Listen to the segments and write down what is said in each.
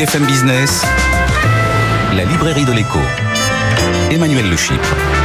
BFM Business, la librairie de l'écho. Emmanuel Le Chypre.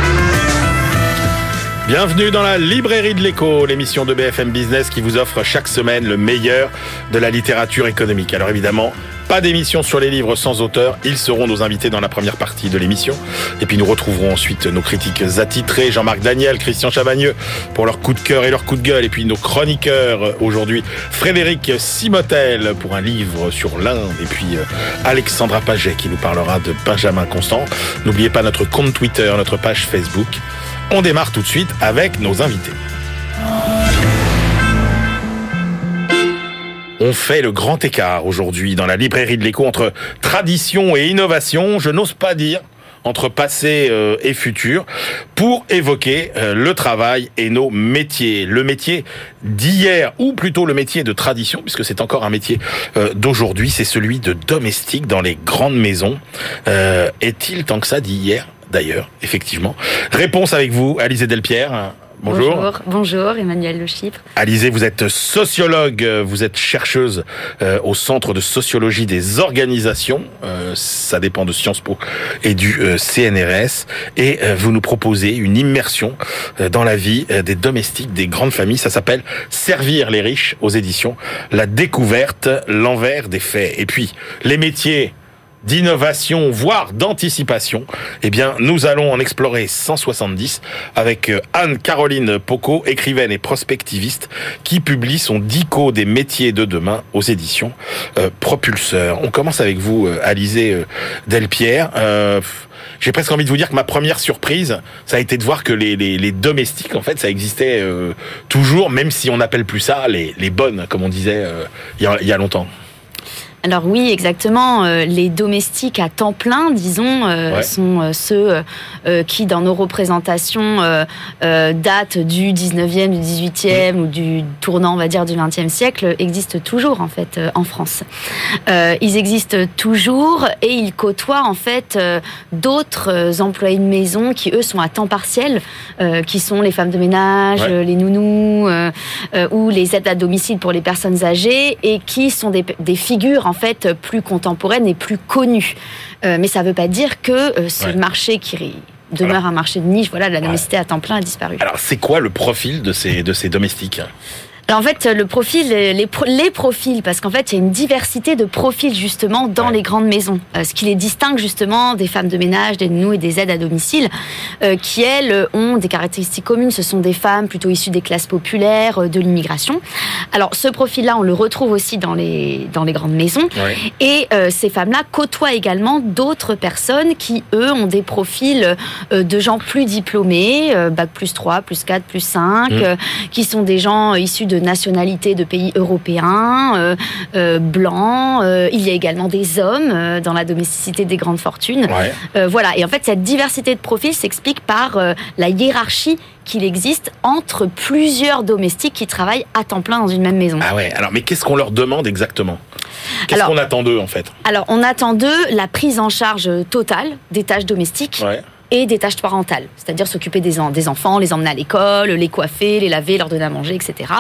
Bienvenue dans la librairie de l'écho, l'émission de BFM Business qui vous offre chaque semaine le meilleur de la littérature économique. Alors évidemment, pas d'émission sur les livres sans auteur, ils seront nos invités dans la première partie de l'émission. Et puis nous retrouverons ensuite nos critiques attitrés, Jean-Marc Daniel, Christian Chavagneux, pour leur coup de cœur et leur coup de gueule. Et puis nos chroniqueurs aujourd'hui, Frédéric Simotel pour un livre sur l'Inde. Et puis euh, Alexandra Paget qui nous parlera de Benjamin Constant. N'oubliez pas notre compte Twitter, notre page Facebook. On démarre tout de suite avec nos invités. On fait le grand écart aujourd'hui dans la librairie de l'écho entre tradition et innovation. Je n'ose pas dire entre passé euh, et futur pour évoquer euh, le travail et nos métiers. Le métier d'hier ou plutôt le métier de tradition puisque c'est encore un métier euh, d'aujourd'hui, c'est celui de domestique dans les grandes maisons. Est-il tant que ça d'hier d'ailleurs, effectivement. Réponse avec vous, Alizé Delpierre. Bonjour. Bonjour, Emmanuel Le Chypre. Alizé, vous êtes sociologue, vous êtes chercheuse euh, au Centre de sociologie des organisations, euh, ça dépend de Sciences Po et du euh, CNRS, et vous nous proposez une immersion dans la vie des domestiques des grandes familles, ça s'appelle Servir les riches aux éditions, la découverte, l'envers des faits. Et puis, les métiers d'innovation, voire d'anticipation, eh bien, nous allons en explorer 170 avec euh, Anne-Caroline Poco, écrivaine et prospectiviste, qui publie son dico des métiers de demain aux éditions euh, Propulseur. On commence avec vous, euh, Alizé Delpierre. j'ai presque envie de vous dire que ma première surprise, ça a été de voir que les, domestiques, en fait, ça existait toujours, même si on n'appelle plus ça les bonnes, comme on disait il y, a, longtemps. Alors oui, exactement. Euh, les domestiques à temps plein, disons, euh, sont euh, ceux qui, dans nos représentations, datent du 19e, du 18e ou du tournant, on va dire, du 20e siècle, existent toujours, en fait, en France. ils existent toujours et ils côtoient, en fait, d'autres employés de maison qui, eux, sont à temps partiel, qui sont les femmes de ménage, les nounous ou les aides à domicile pour les personnes âgées et qui sont des, des figures, en fait plus contemporaine et plus connue. Euh, mais ça ne veut pas dire que euh, ce marché qui demeure un marché de niche, voilà, la domesticité à temps plein a disparu. Alors c'est quoi le profil de ces, de ces domestiques? Alors en fait, le profil, les, les profils, parce qu'en fait, il y a une diversité de profils justement dans les grandes maisons, euh, ce qui les distingue justement des femmes de ménage, des nounous et des aides à domicile, euh, qui elles ont des caractéristiques communes. Ce sont des femmes plutôt issues des classes populaires, euh, de l'immigration. Alors ce profil-là, on le retrouve aussi dans les dans les grandes maisons, et ces femmes-là côtoient également d'autres personnes qui eux ont des profils de gens plus diplômés, bac plus 3, plus 4, plus 5, mmh. qui sont des gens issus de de nationalités de pays européens, euh, euh, blancs. Euh, il y a également des hommes dans la domesticité des grandes fortunes. voilà. Et en fait, cette diversité de profils s'explique par la hiérarchie qu'il existe entre plusieurs domestiques qui travaillent à temps plein dans une même maison. Ah ouais. Alors, mais qu'est-ce qu'on leur demande exactement? Qu'est-ce qu'on attend d'eux en fait? Alors, on attend d'eux la prise en charge totale des tâches domestiques. Ouais et des tâches parentales, c'est-à-dire s'occuper des, des, enfants, les emmener à l'école, les coiffer, les laver, leur donner à manger, etc.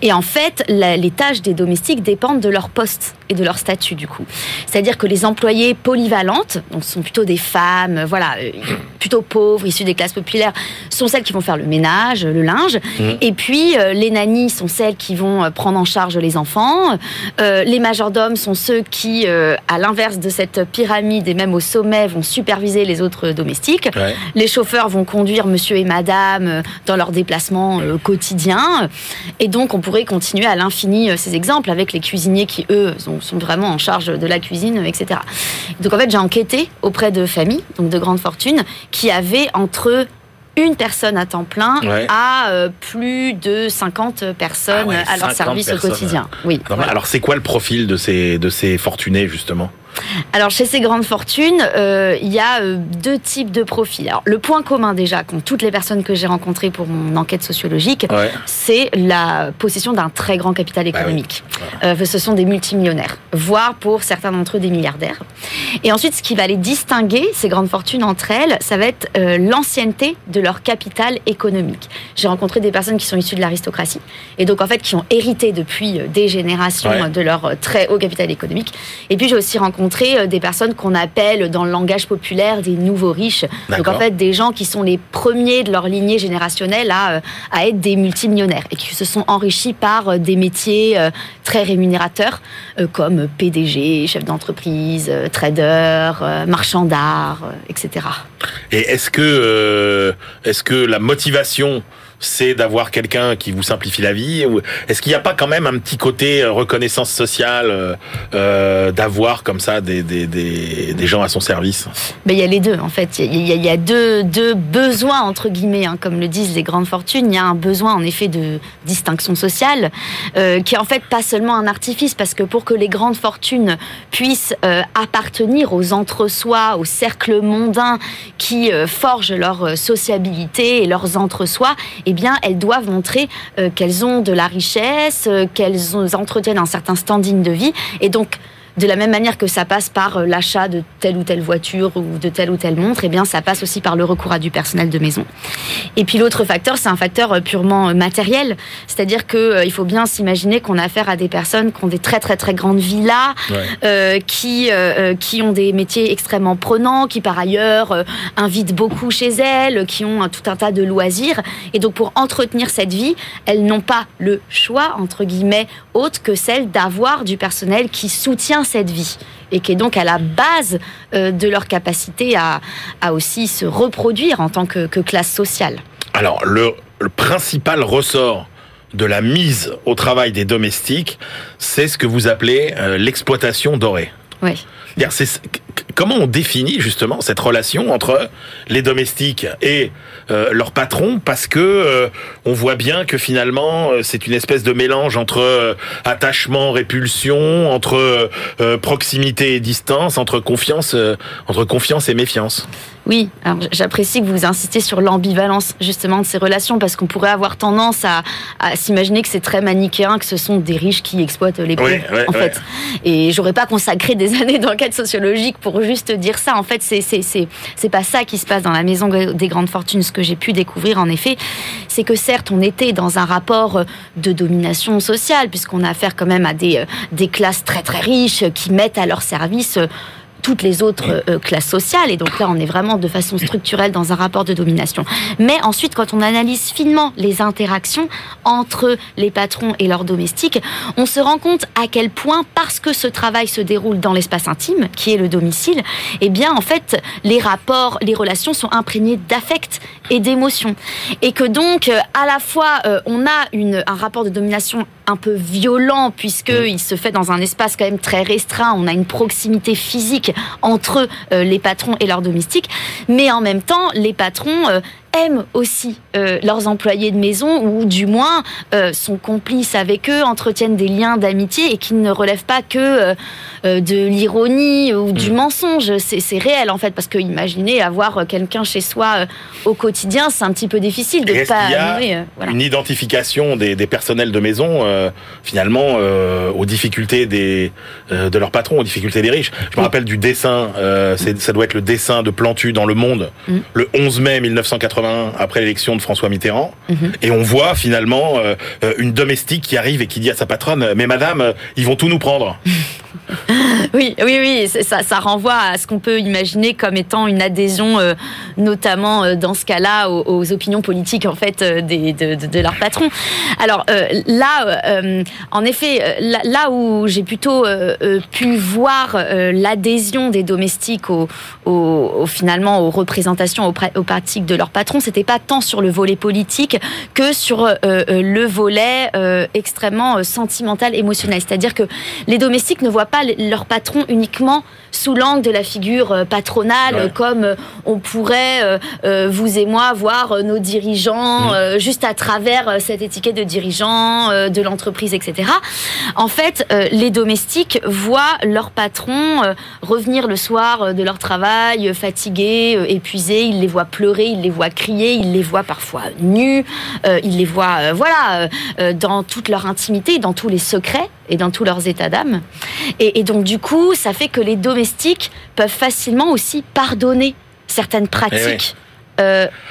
Et en fait, les tâches des domestiques dépendent de leur poste et de leur statut du coup. C'est-à-dire que les employées polyvalentes, donc ce sont plutôt des femmes, voilà, euh, plutôt pauvres, issues des classes populaires, sont celles qui vont faire le ménage, le linge. Mmh. Et puis euh, les nannies sont celles qui vont euh, prendre en charge les enfants. les majordomes sont ceux qui, à l'inverse de cette pyramide et même au sommet, vont superviser les autres domestiques. Les chauffeurs vont conduire monsieur et madame dans leurs déplacements quotidiens. Et donc on pourrait continuer à l'infini ces exemples avec les cuisiniers qui, eux, sont sont vraiment en charge de la cuisine, etc. Donc en fait, j'ai enquêté auprès de familles, donc de grandes fortunes, qui avaient entre une personne à temps plein à euh, plus de 50 personnes ah à leur service au quotidien. Oui. Alors c'est quoi le profil de ces, de ces fortunés justement? Alors chez ces grandes fortunes, euh, il y a euh, deux types de profils. Alors, le point commun déjà, qu'ont toutes les personnes que j'ai rencontrées pour mon enquête sociologique, c'est la possession d'un très grand capital bah économique. Euh, ce sont des multimillionnaires, voire pour certains d'entre eux des milliardaires. Et ensuite, ce qui va les distinguer, ces grandes fortunes entre elles, ça va être l'ancienneté de leur capital économique. J'ai rencontré des personnes qui sont issues de l'aristocratie et donc en fait qui ont hérité depuis des générations de leur très haut capital économique. Et puis j'ai aussi rencontré rencontré des personnes qu'on appelle dans le langage populaire des nouveaux riches. Donc en fait, des gens qui sont les premiers de leur lignée générationnelle à, à être des multimillionnaires et qui se sont enrichis par des métiers très rémunérateurs comme PDG, chef d'entreprise, trader, marchand d'art, etc. Et est-ce que, est-ce que la motivation c'est d'avoir quelqu'un qui vous simplifie la vie Est-ce qu'il n'y a pas quand même un petit côté euh, reconnaissance sociale euh, euh, d'avoir comme ça des, des, des, des, gens à son service? Mais il y a les deux en fait. Il y a, deux, deux, besoins entre guillemets, hein, comme le disent les grandes fortunes. Il y a un besoin en effet de distinction sociale qui est en fait pas seulement un artifice parce que pour que les grandes fortunes puissent appartenir aux entre-soi, aux cercles mondains qui forgent leur sociabilité et leurs entre-soi, eh bien, elles doivent montrer euh, qu'elles ont de la richesse, euh, qu'elles entretiennent un certain standing de vie. Et donc, de la même manière que ça passe par euh, l'achat de telle ou telle voiture ou de telle ou telle montre, eh bien ça passe aussi par le recours à du personnel de maison. Et puis l'autre facteur, c'est un facteur euh, purement euh, matériel, c'est-à-dire que il faut bien s'imaginer qu'on a affaire à des personnes qui ont des très très très grandes villas, qui qui ont des métiers extrêmement prenants, qui par ailleurs invitent beaucoup chez elles, qui ont tout un tas de loisirs, et donc pour entretenir cette vie, elles n'ont pas le choix entre guillemets autre que celle d'avoir du personnel qui soutient cette vie et qui est donc à la base euh, de leur capacité à, aussi se reproduire en tant que, classe sociale. Alors, le, principal ressort de la mise au travail des domestiques, c'est ce que vous appelez euh, l'exploitation dorée. Oui. Comment on définit justement cette relation entre les domestiques et euh, leur patron? Parce que euh, on voit bien que finalement euh, c'est une espèce de mélange entre attachement, répulsion, entre proximité et distance, entre confiance, entre confiance et méfiance. Oui, j'apprécie que vous insistez sur l'ambivalence justement de ces relations parce qu'on pourrait avoir tendance à, s'imaginer que c'est très manichéen, que ce sont des riches qui exploitent les pauvres en fait. Et j'aurais pas consacré des années d'enquête sociologique pour juste dire ça. En fait, c'est pas ça qui se passe dans la maison des grandes fortunes. Ce que j'ai pu découvrir en effet, c'est que certes on était dans un rapport de domination sociale puisqu'on a affaire quand même à des euh, des classes très très riches qui mettent à leur service toutes les autres euh, classes sociales. Et donc là, on est vraiment de façon structurelle dans un rapport de domination. Mais ensuite, quand on analyse finement les interactions entre les patrons et leurs domestiques, on se rend compte à quel point, parce que ce travail se déroule dans l'espace intime, qui est le domicile, eh bien, en fait, les rapports, les relations sont imprégnées d'affect et d'émotion. Et que donc, euh, à la fois, euh, on a une, un rapport de domination un peu violent, puisqu'il se fait dans un espace quand même très restreint, on a une proximité physique entre euh, les patrons et leurs domestiques, mais en même temps, les patrons euh, aiment aussi euh, leurs employés de maison ou du moins sont complices avec eux, entretiennent des liens d'amitié et qui ne relèvent pas que de l'ironie ou du mm. mensonge. C'est réel en fait parce que imaginez avoir quelqu'un chez soi au quotidien, c'est un petit peu difficile de pas. Il y a une identification des, des, personnels de maison finalement aux difficultés des de leurs patrons, aux difficultés des riches? Je me rappelle du dessin, euh, ça doit être le dessin de Plantu dans Le Monde, mm. le 11 mai 1981, après l'élection de François Mitterrand. Mm-hmm. Et on voit finalement euh, euh, une domestique qui arrive et qui dit à sa patronne, mais madame, ils vont tout nous prendre. oui, oui, oui, ça, ça renvoie à ce qu'on peut imaginer comme étant une adhésion, notamment dans ce cas-là, aux, opinions politiques en fait des, de, de, leur patron. Alors là, en effet, là, où j'ai plutôt pu voir l'adhésion des domestiques au, finalement aux représentations, aux, pratiques de leurs patrons, c'était pas tant sur le volet politique que sur euh, euh, le volet euh, extrêmement sentimental, émotionnel. C'est-à-dire que les domestiques ne voient pas leur patron uniquement sous l'angle de la figure patronale, comme on pourrait, vous et moi, voir nos dirigeants mmh. juste à travers cette étiquette de dirigeant de l'entreprise, etc. En fait, les domestiques voient leur patron revenir le soir de leur travail, fatigués, euh, épuisés, ils les voient pleurer, ils les voient crier, ils les voient parfois nus, ils les voient, voilà, dans toute leur intimité, dans tous les secrets et dans tous leurs états d'âme. Et, donc du coup, ça fait que les domestiques peuvent facilement aussi pardonner certaines pratiques. Eh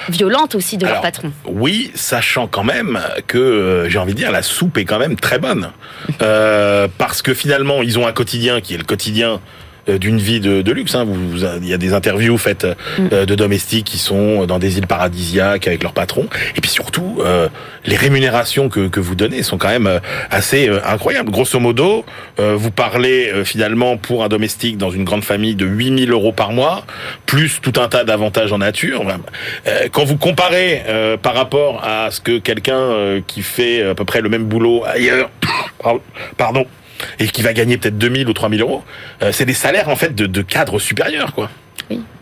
violentes aussi de leur patron. Oui, sachant quand même que, j'ai envie de dire, la soupe est quand même très bonne. parce que finalement, ils ont un quotidien qui est le quotidien d'une vie de, luxe. Hein. Vous, il y a des interviews faites mm. de domestiques qui sont dans des îles paradisiaques avec leur patron. Et puis surtout, les rémunérations que, que vous donnez sont quand même assez incroyables. Grosso modo, vous parlez finalement pour un domestique dans une grande famille de 8000 euros par mois, plus tout un tas d'avantages en nature. Quand vous comparez par rapport à ce que quelqu'un qui fait à peu près le même boulot ailleurs, pardon, et qui va gagner peut-être 2000 ou 3000 euros, euh, c'est des salaires en fait de, de cadres supérieurs, quoi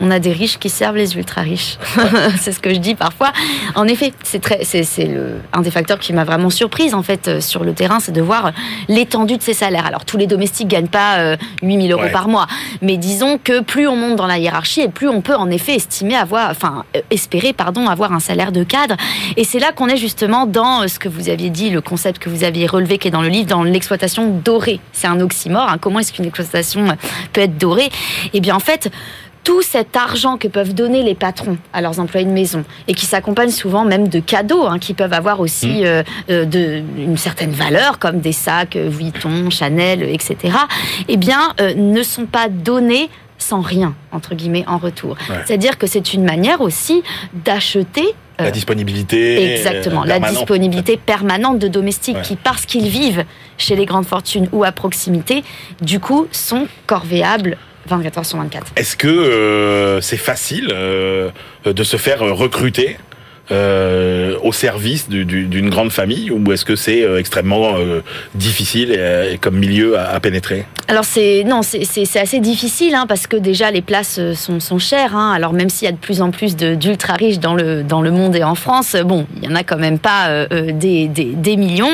on a des riches qui servent les ultra riches. c'est ce que je dis parfois. En effet, c'est très, c'est, un des facteurs qui m'a vraiment surprise en fait euh, sur le terrain, c'est de voir l'étendue de ces salaires. Alors tous les domestiques gagnent pas 8000 euh, euros par mois, mais disons que plus on monte dans la hiérarchie et plus on peut en effet estimer avoir, enfin euh, espérer pardon avoir un salaire de cadre. Et c'est là qu'on est justement dans ce que vous aviez dit, le concept que vous aviez relevé qui est dans le livre, dans l'exploitation dorée. C'est un oxymore. Hein. Comment est-ce qu'une exploitation peut être dorée? Eh bien en fait tout cet argent que peuvent donner les patrons à leurs employés de maison et qui s'accompagne souvent même de cadeaux hein, qui peuvent avoir aussi mmh. euh, euh, de, une certaine valeur comme des sacs euh, Vuitton, Chanel, etc. Eh bien, ne sont pas donnés sans rien entre guillemets en retour. C'est-à-dire que c'est une manière aussi d'acheter la disponibilité. Exactement, la disponibilité permanente de domestiques qui, parce qu'ils vivent chez les grandes fortunes ou à proximité, du coup, sont corvéables 24 heures sur 24. Est-ce que euh, c'est facile euh, de se faire recruter? Euh, au service d'une grande famille ou est-ce que c'est euh, extrêmement euh, difficile et, comme milieu à, pénétrer? Alors c'est non, c'est assez difficile hein, parce que déjà les places sont, sont chères. Hein. alors même s'il y a de plus en plus d'ultra riches dans le dans le monde et en France, bon, il y en a quand même pas des, des, des, millions.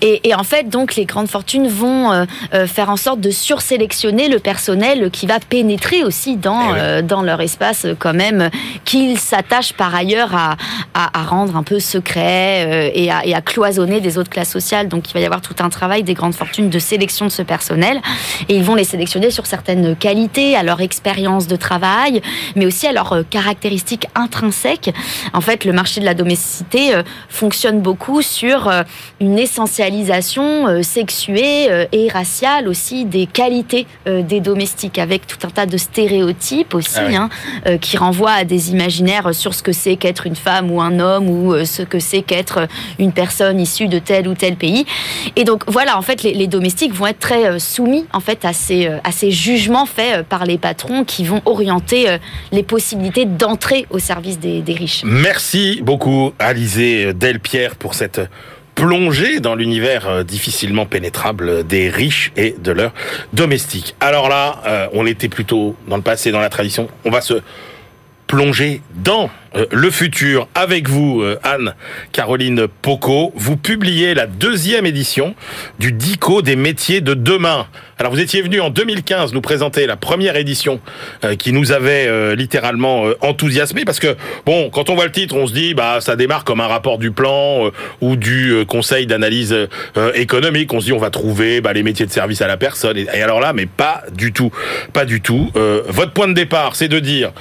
Et, et, en fait, donc les grandes fortunes vont faire en sorte de sursélectionner le personnel qui va pénétrer aussi dans eh dans leur espace quand même, qu'ils s'attachent par ailleurs à à, rendre un peu secret euh, et, à, et, à, cloisonner des autres classes sociales. Donc il va y avoir tout un travail des grandes fortunes de sélection de ce personnel. Et ils vont les sélectionner sur certaines qualités, à leur expérience de travail, mais aussi à leurs euh, caractéristiques intrinsèques. En fait, le marché de la domesticité euh, fonctionne beaucoup sur une essentialisation sexuée et raciale aussi des qualités des domestiques, avec tout un tas de stéréotypes aussi, ah hein, qui renvoient à des imaginaires sur ce que c'est qu'être une femme ou un homme ou euh, ce que c'est qu'être une personne issue de tel ou tel pays. Et donc voilà, en fait, les, domestiques vont être très euh, soumis en fait à ces, euh, à ces jugements faits par les patrons qui vont orienter les possibilités d'entrer au service des, riches. Merci beaucoup, Alizé Delpierre, pour cette plongée dans l'univers difficilement pénétrable des riches et de leurs domestiques. Alors là, on était plutôt dans le passé, dans la tradition. On va se plonger dans euh, le futur avec vous, euh, Anne-Caroline Poco. Vous publiez la deuxième édition du DICO des métiers de demain. Alors vous étiez venu en 2015 nous présenter la première édition euh, qui nous avait littéralement enthousiasmé parce que bon, quand on voit le titre, on se dit bah ça démarre comme un rapport du plan ou du conseil d'analyse économique. On se dit on va trouver bah, les métiers de service à la personne. Et, alors là, mais pas du tout, pas du tout. votre point de départ, c'est de dire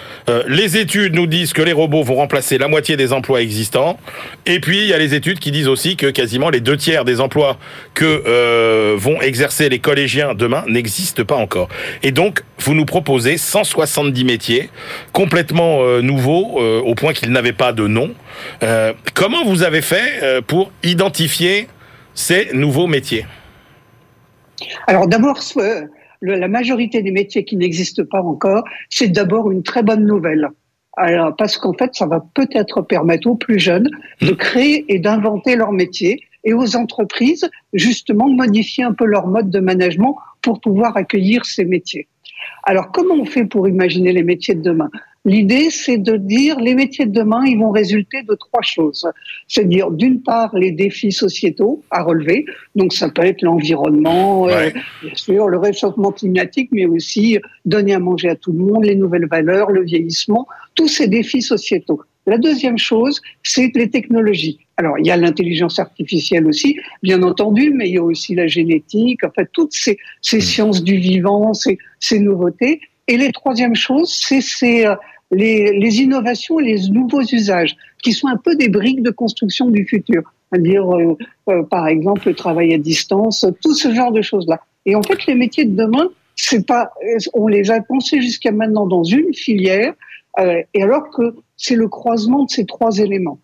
les études nous disent que les robots vont remplacer la moitié des emplois existants. Et puis, il y a les études qui disent aussi que quasiment les deux tiers des emplois que euh, vont exercer les collégiens demain n'existent pas encore. Et donc, vous nous proposez 170 métiers complètement euh, nouveaux, euh, au point qu'ils n'avaient pas de nom. comment vous avez fait pour identifier ces nouveaux métiers? Alors d'abord, la majorité des métiers qui n'existent pas encore, c'est d'abord une très bonne nouvelle. Alors, parce qu'en fait, ça va peut-être permettre aux plus jeunes de créer et d'inventer leur métier et aux entreprises, justement, de modifier un peu leur mode de management pour pouvoir accueillir ces métiers. Alors, comment on fait pour imaginer les métiers de demain? L'idée, c'est de dire les métiers de demain, ils vont résulter de trois choses. C'est-à-dire, d'une part, les défis sociétaux à relever. Donc, ça peut être l'environnement, euh, bien sûr, le réchauffement climatique, mais aussi donner à manger à tout le monde, les nouvelles valeurs, le vieillissement, tous ces défis sociétaux. La deuxième chose, c'est les technologies. Alors, il y a l'intelligence artificielle aussi, bien entendu, mais il y a aussi la génétique, en fait, toutes ces, ces hmm. sciences du vivant, ces, ces nouveautés. Et les troisième chose, c'est euh, les, les, innovations et les nouveaux usages, qui sont un peu des briques de construction du futur. C'est-à-dire, euh, euh, par exemple, le travail à distance, tout ce genre de choses-là. Et en fait, les métiers de demain, c'est pas, on les a pensés jusqu'à maintenant dans une filière, euh, et alors que c'est le croisement de ces trois éléments.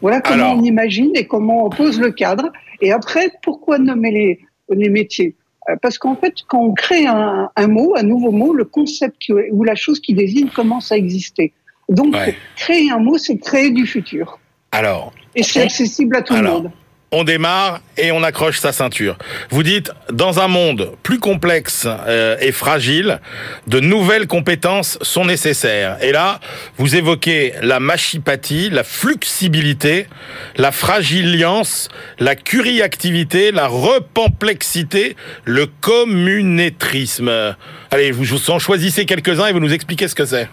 Voilà comment on imagine et comment on pose le cadre. Et après, pourquoi nommer les, les métiers? euh, Parce qu'en fait, quand on crée un, un, mot, un nouveau mot, le concept ou la chose qui désigne commence à exister. Donc, créer un mot, c'est créer du futur. Alors. Et c'est accessible à tout le monde on démarre et on accroche sa ceinture. Vous dites, dans un monde plus complexe euh, et fragile, de nouvelles compétences sont nécessaires. Et là, vous évoquez la machipathie, la flexibilité, la fragiliance, la curiactivité, la repamplexité, le communétrisme. Allez, vous en choisissez quelques-uns et vous nous expliquez ce que c'est.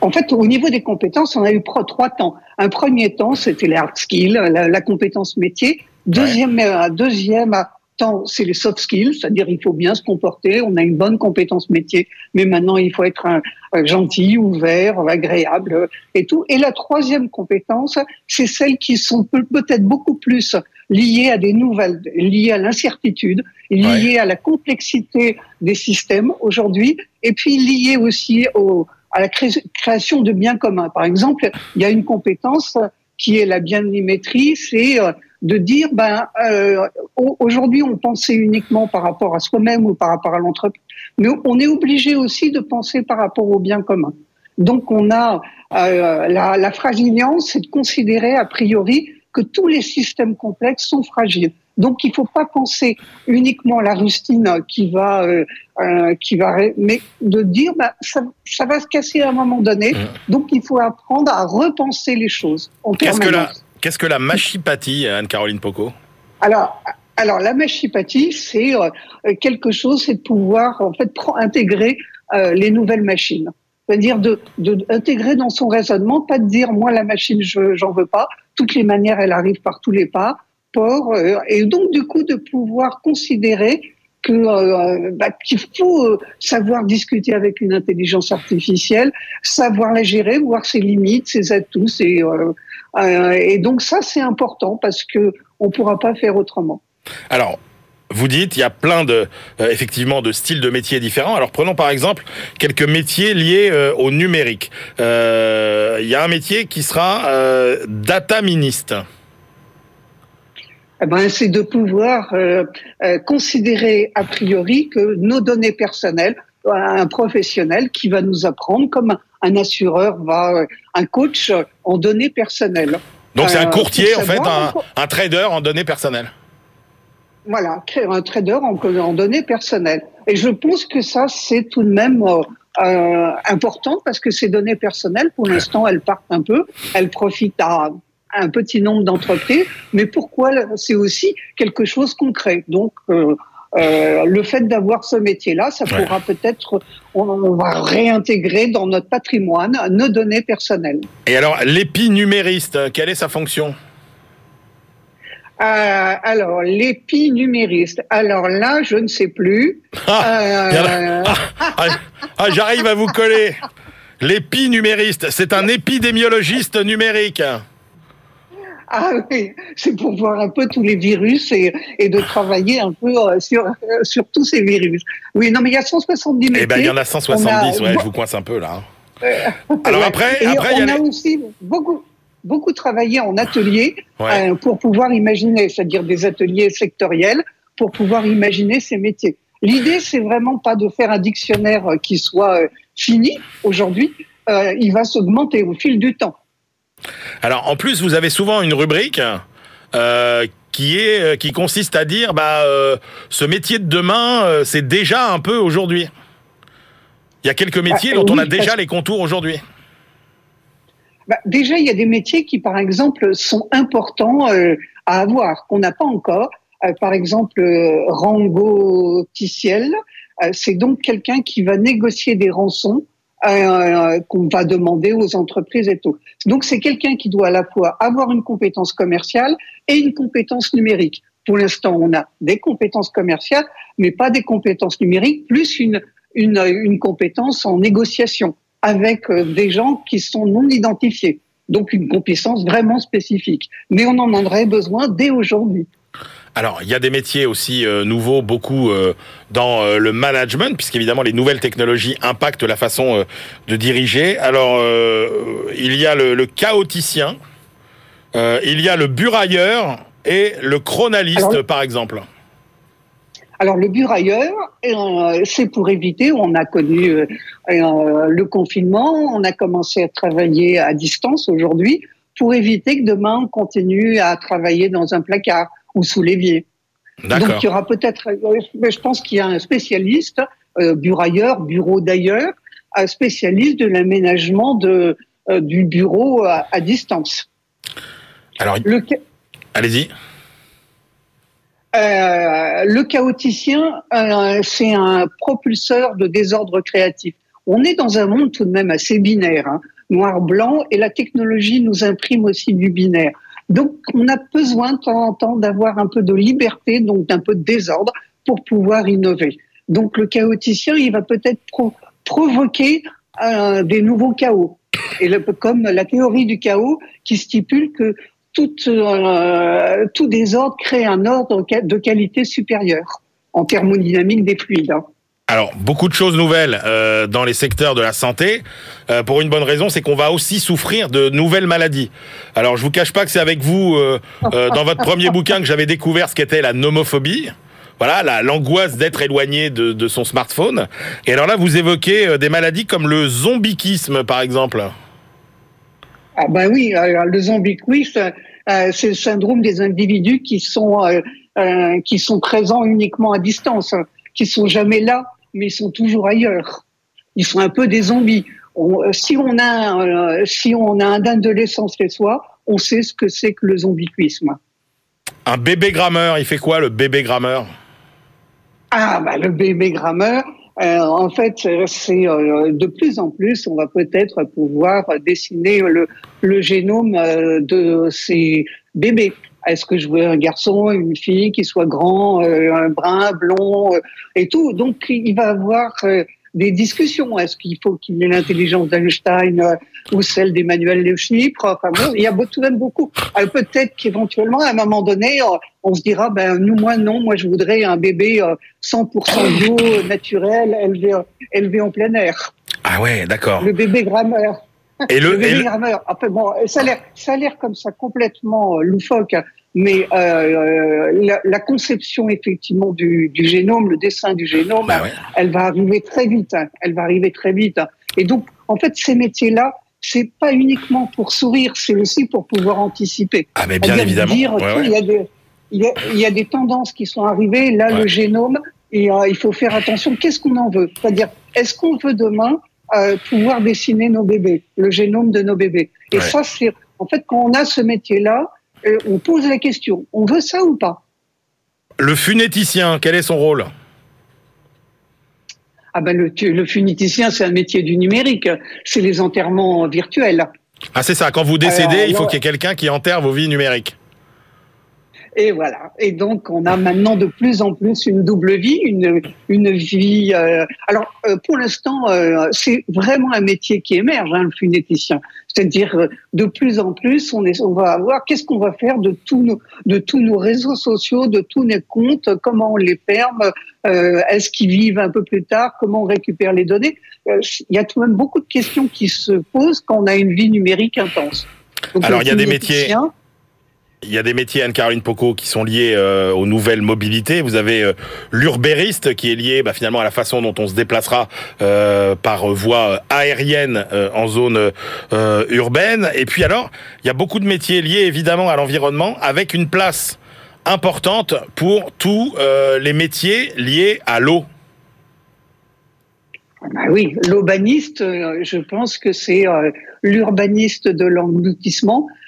En fait, au niveau des compétences, on a eu trois temps. Un premier temps, c'était les hard skills, la, compétence métier. Deuxième, euh, deuxième temps, c'est les soft skills, c'est-à-dire il faut bien se comporter, on a une bonne compétence métier, mais maintenant il faut être un, gentil, ouvert, agréable euh, et tout. Et la troisième compétence, c'est celles qui sont peut-être beaucoup plus liées à des nouvelles, liées à l'incertitude, liées à la complexité des systèmes aujourd'hui, et puis liées aussi au, à la création de biens communs. Par exemple, il y a une compétence qui est la bienimétrie, c'est euh, de dire, ben, euh, aujourd'hui on pensait uniquement par rapport à soi-même ou par rapport à l'entreprise, mais on est obligé aussi de penser par rapport au bien commun. Donc on a euh, la, la c'est de considérer a priori que tous les systèmes complexes sont fragiles. Donc il ne faut pas penser uniquement à la rustine qui va, euh, euh, qui va, mais de dire bah, ça, ça, va se casser à un moment donné. Mmh. Donc il faut apprendre à repenser les choses. Qu'est-ce que la, qu'est-ce que la machipathie, Anne-Caroline Poco? Alors. Alors la machipathie, c'est euh, quelque chose, c'est de pouvoir en fait intégrer les nouvelles machines. C'est-à-dire de, de, intégrer dans son raisonnement, pas de dire moi la machine je j'en veux pas, toutes les manières elle arrive par tous les pas, euh, et donc du coup de pouvoir considérer que euh, bah, qu'il faut euh, savoir discuter avec une intelligence artificielle, savoir la gérer, voir ses limites, ses atouts, ses, et donc ça c'est important parce que on pourra pas faire autrement. Alors. Vous dites, il y a plein de, effectivement, de styles de métiers différents. Alors prenons par exemple quelques métiers liés au numérique. il y a un métier qui sera data ministre. Eh ben, c'est de pouvoir euh, euh, considérer a priori que nos données personnelles, un professionnel qui va nous apprendre, comme un assureur va, euh, un coach en données personnelles. Donc c'est un courtier, en fait, un, trader en données personnelles. Voilà, un trader en, en, données personnelles. Et je pense que ça, c'est tout de même important parce que ces données personnelles, pour l'instant, elles partent un peu, elles profitent à un petit nombre d'entreprises, mais pourquoi c'est aussi quelque chose concret. Donc, euh, euh, le fait d'avoir ce métier-là, ça pourra peut-être, on, va réintégrer dans notre patrimoine nos données personnelles. Et alors, l'épinumériste, quelle est sa fonction? Euh, alors, l'épinumériste. Alors là, je ne sais plus. Ah, euh, ah, ah, J'arrive à vous coller. L'épinumériste, c'est un épidémiologiste numérique. Ah oui, c'est pour voir un peu tous les virus et, et de travailler un peu euh, sur, euh, sur tous ces virus. Oui, non, mais il y a 170 métiers. Eh ben, il y en a 170, ouais, je vous coince un peu là. Alors après, après, on a, aussi beaucoup, beaucoup travaillé en atelier euh, pour pouvoir imaginer, c'est-à-dire des ateliers sectoriels pour pouvoir imaginer ces métiers. L'idée, c'est vraiment pas de faire un dictionnaire qui soit fini aujourd'hui. il va s'augmenter au fil du temps. Alors en plus, vous avez souvent une rubrique euh, qui est euh, qui consiste à dire bah euh, ce métier de demain c'est déjà un peu aujourd'hui. Il y a quelques métiers dont on a déjà les contours aujourd'hui. Bah, déjà, il y a des métiers qui, par exemple, sont importants à avoir, qu'on n'a pas encore. par exemple, Rango Ticiel, c'est donc quelqu'un qui va négocier des rançons euh, qu'on va demander aux entreprises et tout. Donc c'est quelqu'un qui doit à la fois avoir une compétence commerciale et une compétence numérique. Pour l'instant, on a des compétences commerciales, mais pas des compétences numériques, plus une, une, une compétence en négociation avec euh, des gens qui sont non identifiés. Donc une compétence vraiment spécifique. Mais on en aurait besoin dès aujourd'hui. Alors, il y a des métiers aussi euh, nouveaux, beaucoup euh, dans euh, le management, puisqu'évidemment les nouvelles technologies impactent la façon de diriger. Alors, il y a le, le chaoticien, il y a le burailleur et le chronaliste, par exemple. Alors le burailleur, c'est pour éviter, on a connu le confinement, on a commencé à travailler à distance aujourd'hui, pour éviter que demain on continue à travailler dans un placard ou sous l'évier. Donc il y aura peut-être, je pense qu'il y a un spécialiste, euh, burailleur, bureau d'ailleurs, un spécialiste de l'aménagement de euh, du bureau à, distance. Alors, allez-y. Euh, le chaoticien, euh, c'est un propulseur de désordre créatif. On est dans un monde tout de même assez binaire, hein, noir-blanc, et la technologie nous imprime aussi du binaire. Donc, on a besoin de temps en temps d'avoir un peu de liberté, donc d'un peu de désordre pour pouvoir innover. Donc, le chaoticien, il va peut-être provoquer euh, des nouveaux chaos. Et comme la théorie du chaos qui stipule que tout, euh, tout désordre crée un ordre de qualité supérieure en thermodynamique des fluides. Alors, beaucoup de choses nouvelles euh, dans les secteurs de la santé. Euh, pour une bonne raison, c'est qu'on va aussi souffrir de nouvelles maladies. Alors, je vous cache pas que c'est avec vous, euh, dans votre premier bouquin, que j'avais découvert ce qu'était la nomophobie. Voilà, l'angoisse d'être éloigné de, de, son smartphone. Et alors là, vous évoquez des maladies comme le zombiquisme, par exemple. Ah ben oui, le zombiquisme, c'est le syndrome des individus qui sont qui sont présents uniquement à distance, qui sont jamais là mais ils sont toujours ailleurs. Ils sont un peu des zombies. si on a euh, si on a un adolescent chez soi, on sait ce que c'est que le zombiquisme. Un bébé grammeur, il fait quoi le bébé grammeur? Ah bah le bébé grammeur, euh, en fait c'est euh, de plus en plus, on va peut-être pouvoir dessiner le, le génome de ces bébés. Est-ce que je veux un garçon, une fille qui soit grand, euh, un brun, blond euh, et tout Donc il va avoir euh, des discussions. Est-ce qu'il faut qu'il ait l'intelligence d'Einstein ou celle d'Emmanuel Le Enfin bon, il y a tout de même beaucoup. Peut-être qu'éventuellement, à un moment donné, on se dira, ben nous, moi non, moi je voudrais un bébé 100% bio, naturel, élevé, élevé en plein air. Ah ouais, d'accord. Le bébé grammeur. Et le, Après, bon, ça a l'air, ça a l'air comme ça complètement euh, loufoque, mais euh, euh, la, la, conception effectivement du, du, génome, le dessin du génome, bah elle va arriver très vite. Hein. elle va arriver très vite. Et donc, en fait, ces métiers-là, c'est pas uniquement pour sourire, c'est aussi pour pouvoir anticiper. Ah, mais bien évidemment. Dire, il, y a des, il, y a, il y a des tendances qui sont arrivées. Là, le génome, et euh, il faut faire attention. Qu'est-ce qu'on en veut? C'est-à-dire, est-ce qu'on veut demain pouvoir dessiner nos bébés, le génome de nos bébés. Et ça, c'est en fait quand on a ce métier-là, euh, on pose la question on veut ça ou pas? Le funéticien, quel est son rôle? Ah ben le, le funéticien, c'est un métier du numérique. C'est les enterrements virtuels. Ah c'est ça. Quand vous décédez, il faut qu'il y ait quelqu'un qui enterre vos vies numériques. Et voilà. Et donc, on a maintenant de plus en plus une double vie, une, une vie. Euh, alors, euh, pour l'instant, euh, c'est vraiment un métier qui émerge, hein, le funéticien. C'est-à-dire, de plus en plus, on, est, on va avoir. Qu'est-ce qu'on va faire de tous nos, de tous nos réseaux sociaux, de tous nos comptes Comment on les ferme Est-ce qu'ils vivent un peu plus tard Comment on récupère les données Il y a tout de même beaucoup de questions qui se posent quand on a une vie numérique intense. Alors, il y a des métiers il y a des métiers, Anne-Caroline Poco, qui sont liés euh, aux nouvelles mobilités. Vous avez euh, l'urbériste, qui est lié bah, finalement à la façon dont on se déplacera euh, par voie aérienne en zone urbaine. Et puis alors, il y a beaucoup de métiers liés évidemment à l'environnement, avec une place importante pour tous les métiers liés à l'eau. Ah oui, l'urbaniste, je pense que c'est l'urbaniste de l'engloutissement euh, euh,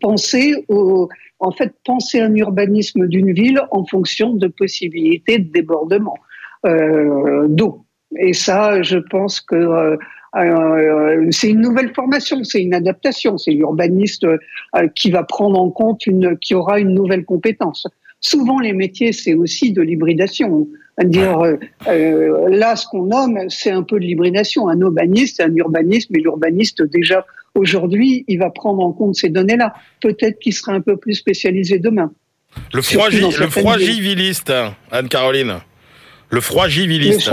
penser au, en fait, penser un urbanisme d'une ville en fonction de possibilités de débordement euh, d'eau. Et ça, je pense que euh, euh c'est une nouvelle formation, c'est une adaptation, c'est l'urbaniste qui va prendre en compte une, qui aura une nouvelle compétence. Souvent, les métiers, c'est aussi de l'hybridation. Dire euh, là, ce qu'on nomme, c'est un peu de l'hybridation. Un urbaniste, un urbaniste, mais l'urbaniste déjà Aujourd'hui, il va prendre en compte ces données-là. Peut-être qu'il sera un peu plus spécialisé demain. Le, froigiviliste, Anne-Caroline. Le froigiviliste.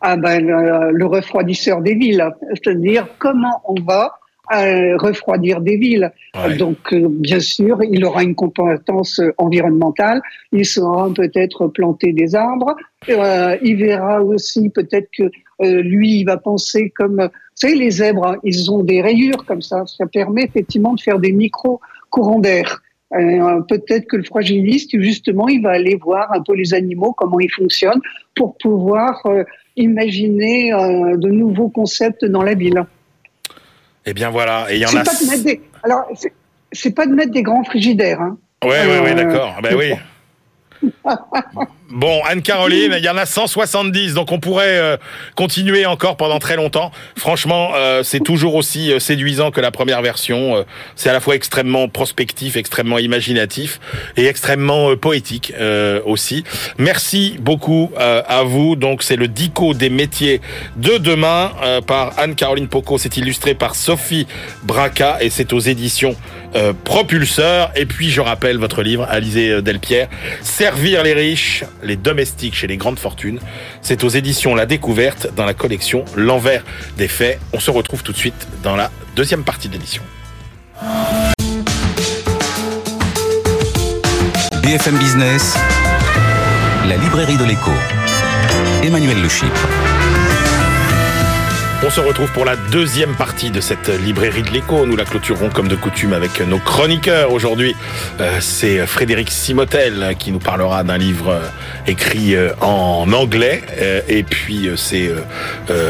ah ben, le, refroidisseur des villes. C'est-à-dire comment on va euh, refroidir des villes. Donc, euh, bien sûr, il aura une compétence environnementale. Il saura peut-être planter des arbres. Euh, il verra aussi peut-être que lui, il va penser comme, vous savez, les zèbres, ils ont des rayures comme ça. Ça permet effectivement de faire des micro courants d'air. Euh, peut-être que le fragiliste, justement, il va aller voir un peu les animaux, comment ils fonctionnent, pour pouvoir euh, imaginer euh, de nouveaux concepts dans la ville. Eh bien voilà, et il y en a. Pas de mettre des... Alors, c'est pas de mettre des grands frigidaires. Hein. Oui, oui, oui, d'accord. Ben oui. Bon, Anne-Caroline, il y en a 170, donc on pourrait euh, continuer encore pendant très longtemps. Franchement, euh, c'est toujours aussi euh, séduisant que la première version. c'est à la fois extrêmement prospectif, extrêmement imaginatif et extrêmement poétique aussi. Merci beaucoup à vous. Donc c'est le Dico des métiers de demain par Anne-Caroline Poco. C'est illustré par Sophie Braca et c'est aux éditions Propulseur. Et puis je rappelle votre livre, Alizé Delpierre, Servir les riches les domestiques chez les grandes fortunes. C'est aux éditions La Découverte dans la collection L'envers des faits. On se retrouve tout de suite dans la deuxième partie de. BFM Business, la librairie de l'écho. Emmanuel Le on se retrouve pour la deuxième partie de cette librairie de l'écho. Nous la clôturerons comme de coutume avec nos chroniqueurs. Aujourd'hui, euh, c'est Frédéric Simotel qui nous parlera d'un livre euh, écrit euh, en anglais. Et puis, c'est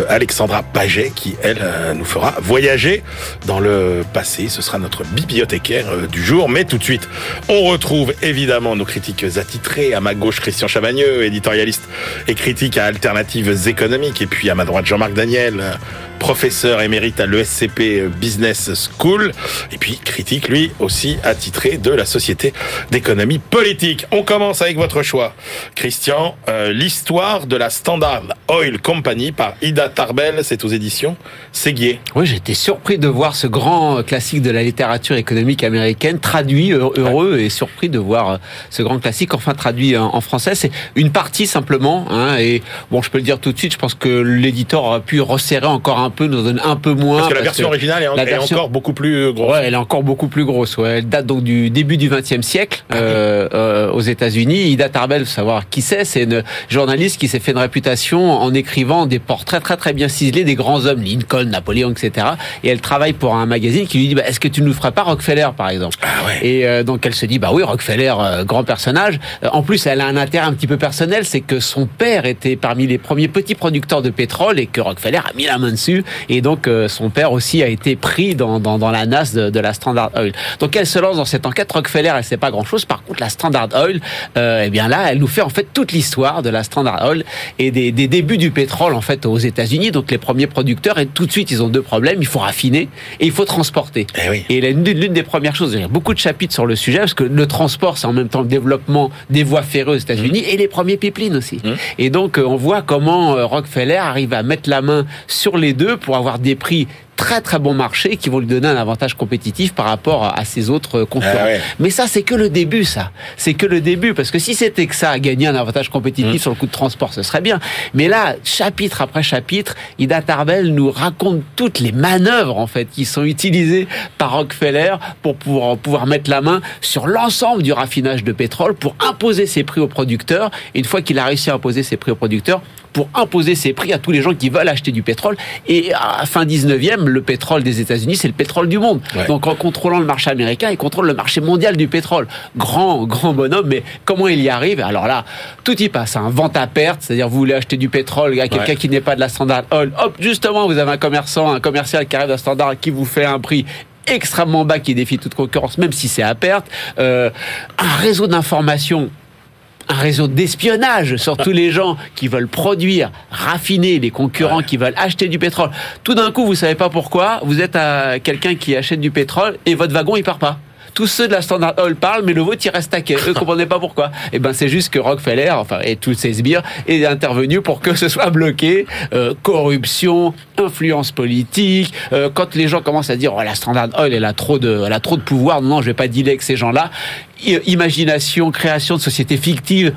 Alexandra Paget qui, elle, nous fera voyager dans le passé. Ce sera notre bibliothécaire du jour. Mais tout de suite, on retrouve évidemment nos critiques attitrés. À ma gauche, Christian Chavagneux, éditorialiste et critique à Alternatives économiques. Et puis à ma droite, Jean-Marc Daniel, uh, professeur émérite à l'ESCP Business School, et puis critique, lui aussi, attitré de la Société d'économie politique. On commence avec votre choix. Christian, euh, l'histoire de la Standard Oil Company par Ida Tarbell, c'est aux éditions Séguier. Oui, j'étais surpris de voir ce grand classique de la littérature économique américaine traduit, heureux et surpris de voir euh, ce grand classique enfin traduit en français. C'est une partie simplement, hein, et bon, je peux le dire tout de suite, je pense que l'éditeur a pu resserrer encore un peu, nous donne un peu moins. Parce que la version originale est, encore beaucoup plus grosse. Ouais, elle est encore beaucoup plus grosse. Ouais. Elle date donc du début du XXe siècle ah euh, euh, aux États-Unis. Ida Tarbell, faut savoir qui c'est. C'est une journaliste qui s'est fait une réputation en écrivant des portraits très très bien ciselés des grands hommes, Lincoln, Napoléon, etc. Et elle travaille pour un magazine qui lui dit bah, Est-ce que tu nous ferais pas Rockefeller, par exemple? Ah ouais. Et euh, donc elle se dit Bah oui, Rockefeller, euh, grand personnage. Euh, en plus, elle a un intérêt un petit peu personnel, c'est que son père était parmi les premiers petits producteurs de pétrole et que Rockefeller a mis la main dessus et donc euh, son père aussi a été pris dans, dans, dans la NAS de, de, la Standard Oil. Donc elle se lance dans cette enquête. Rockefeller, elle sait pas grand-chose. Par contre, la Standard Oil, euh, eh bien là, elle nous fait en fait toute l'histoire de la Standard Oil et des, des débuts du pétrole en fait aux États-Unis. Donc les premiers producteurs et tout de suite ils ont deux problèmes. Il faut raffiner et il faut transporter. Eh oui. Et l'une des premières choses, il y a beaucoup de chapitres sur le sujet parce que le transport c'est en même temps le développement des voies ferrées aux États-Unis mmh. et les premiers pipelines aussi. Mmh. Et donc euh, on voit comment Rockefeller arrive à mettre la main sur les deux pour avoir des prix très très bon marché qui vont lui donner un avantage compétitif par rapport à ses autres concurrents. Ah Mais ça, c'est que le début, ça. C'est que le début, parce que si c'était que ça, gagner un avantage compétitif mmh. sur le coût de transport, ce serait bien. Mais là, chapitre après chapitre, Ida Tarbell nous raconte toutes les manœuvres, en fait, qui sont utilisées par Rockefeller pour pouvoir, pouvoir mettre la main sur l'ensemble du raffinage de pétrole pour imposer ses prix aux producteurs. Et une fois qu'il a réussi à imposer ses prix aux producteurs, pour imposer ses prix à tous les gens qui veulent acheter du pétrole. Et à fin 19e, le pétrole des États-Unis, c'est le pétrole du monde. Donc en contrôlant le marché américain, il contrôle le marché mondial du pétrole. Grand, grand bonhomme, mais comment il y arrive? Alors là, tout y passe. Hein. Vente à perte, c'est-à-dire vous voulez acheter du pétrole à quelqu'un qui n'est pas de la Standard Oil. Hop, justement, vous avez un commerçant, un commercial qui arrive la Standard qui vous fait un prix extrêmement bas qui défie toute concurrence, même si c'est à perte. Euh, un réseau d'information un réseau d'espionnage sur tous les gens qui veulent produire, raffiner, les concurrents qui veulent acheter du pétrole. Tout d'un coup, vous savez pas pourquoi, vous êtes à quelqu'un qui achète du pétrole et votre wagon il part pas tous ceux de la Standard Oil parlent, mais le vôtre, il reste à quai. Eux comprenaient pas pourquoi. Et eh ben, c'est juste que Rockefeller, enfin, et tous ses sbires, est intervenu pour que ce soit bloqué. Euh, corruption, influence politique, euh, quand les gens commencent à dire oh la Standard Oil elle a trop de elle a trop de pouvoir, non, non je vais pas dealer avec ces gens-là. Imagination, création de sociétés fictives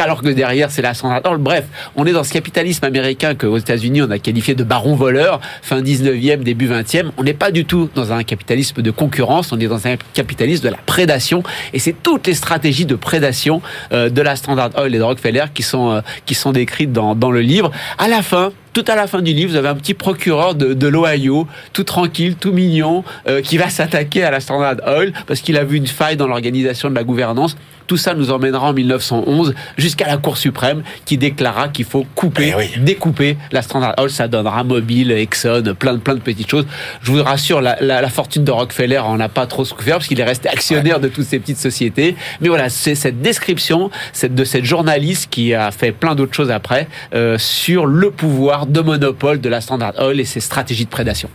alors que derrière c'est la Standard Oil. Bref, on est dans ce capitalisme américain qu'aux États-Unis on a qualifié de baron voleur, fin 19e, début 20e. On n'est pas du tout dans un capitalisme de concurrence, on est dans un capitalisme de la prédation. Et c'est toutes les stratégies de prédation euh, de la Standard Oil et de Rockefeller qui sont, euh, qui sont décrites dans, dans le livre. À la fin, tout à la fin du livre, vous avez un petit procureur de, l'Ohio, tout tranquille, tout mignon, euh, qui va s'attaquer à la Standard Oil parce qu'il a vu une faille dans l'organisation de la gouvernance. Tout ça nous emmènera en 1911 jusqu'à la Cour suprême qui déclara qu'il faut couper, eh découper la Standard Oil. Ça donnera Mobile, Exxon, plein de, plein de petites choses. Je vous rassure, la, la, fortune de Rockefeller en a pas trop souffert parce qu'il est resté actionnaire de toutes ces petites sociétés. Mais voilà, c'est cette description cette, de cette journaliste qui a fait plein d'autres choses après euh, sur le pouvoir de monopole de la Standard Oil et ses stratégies de prédation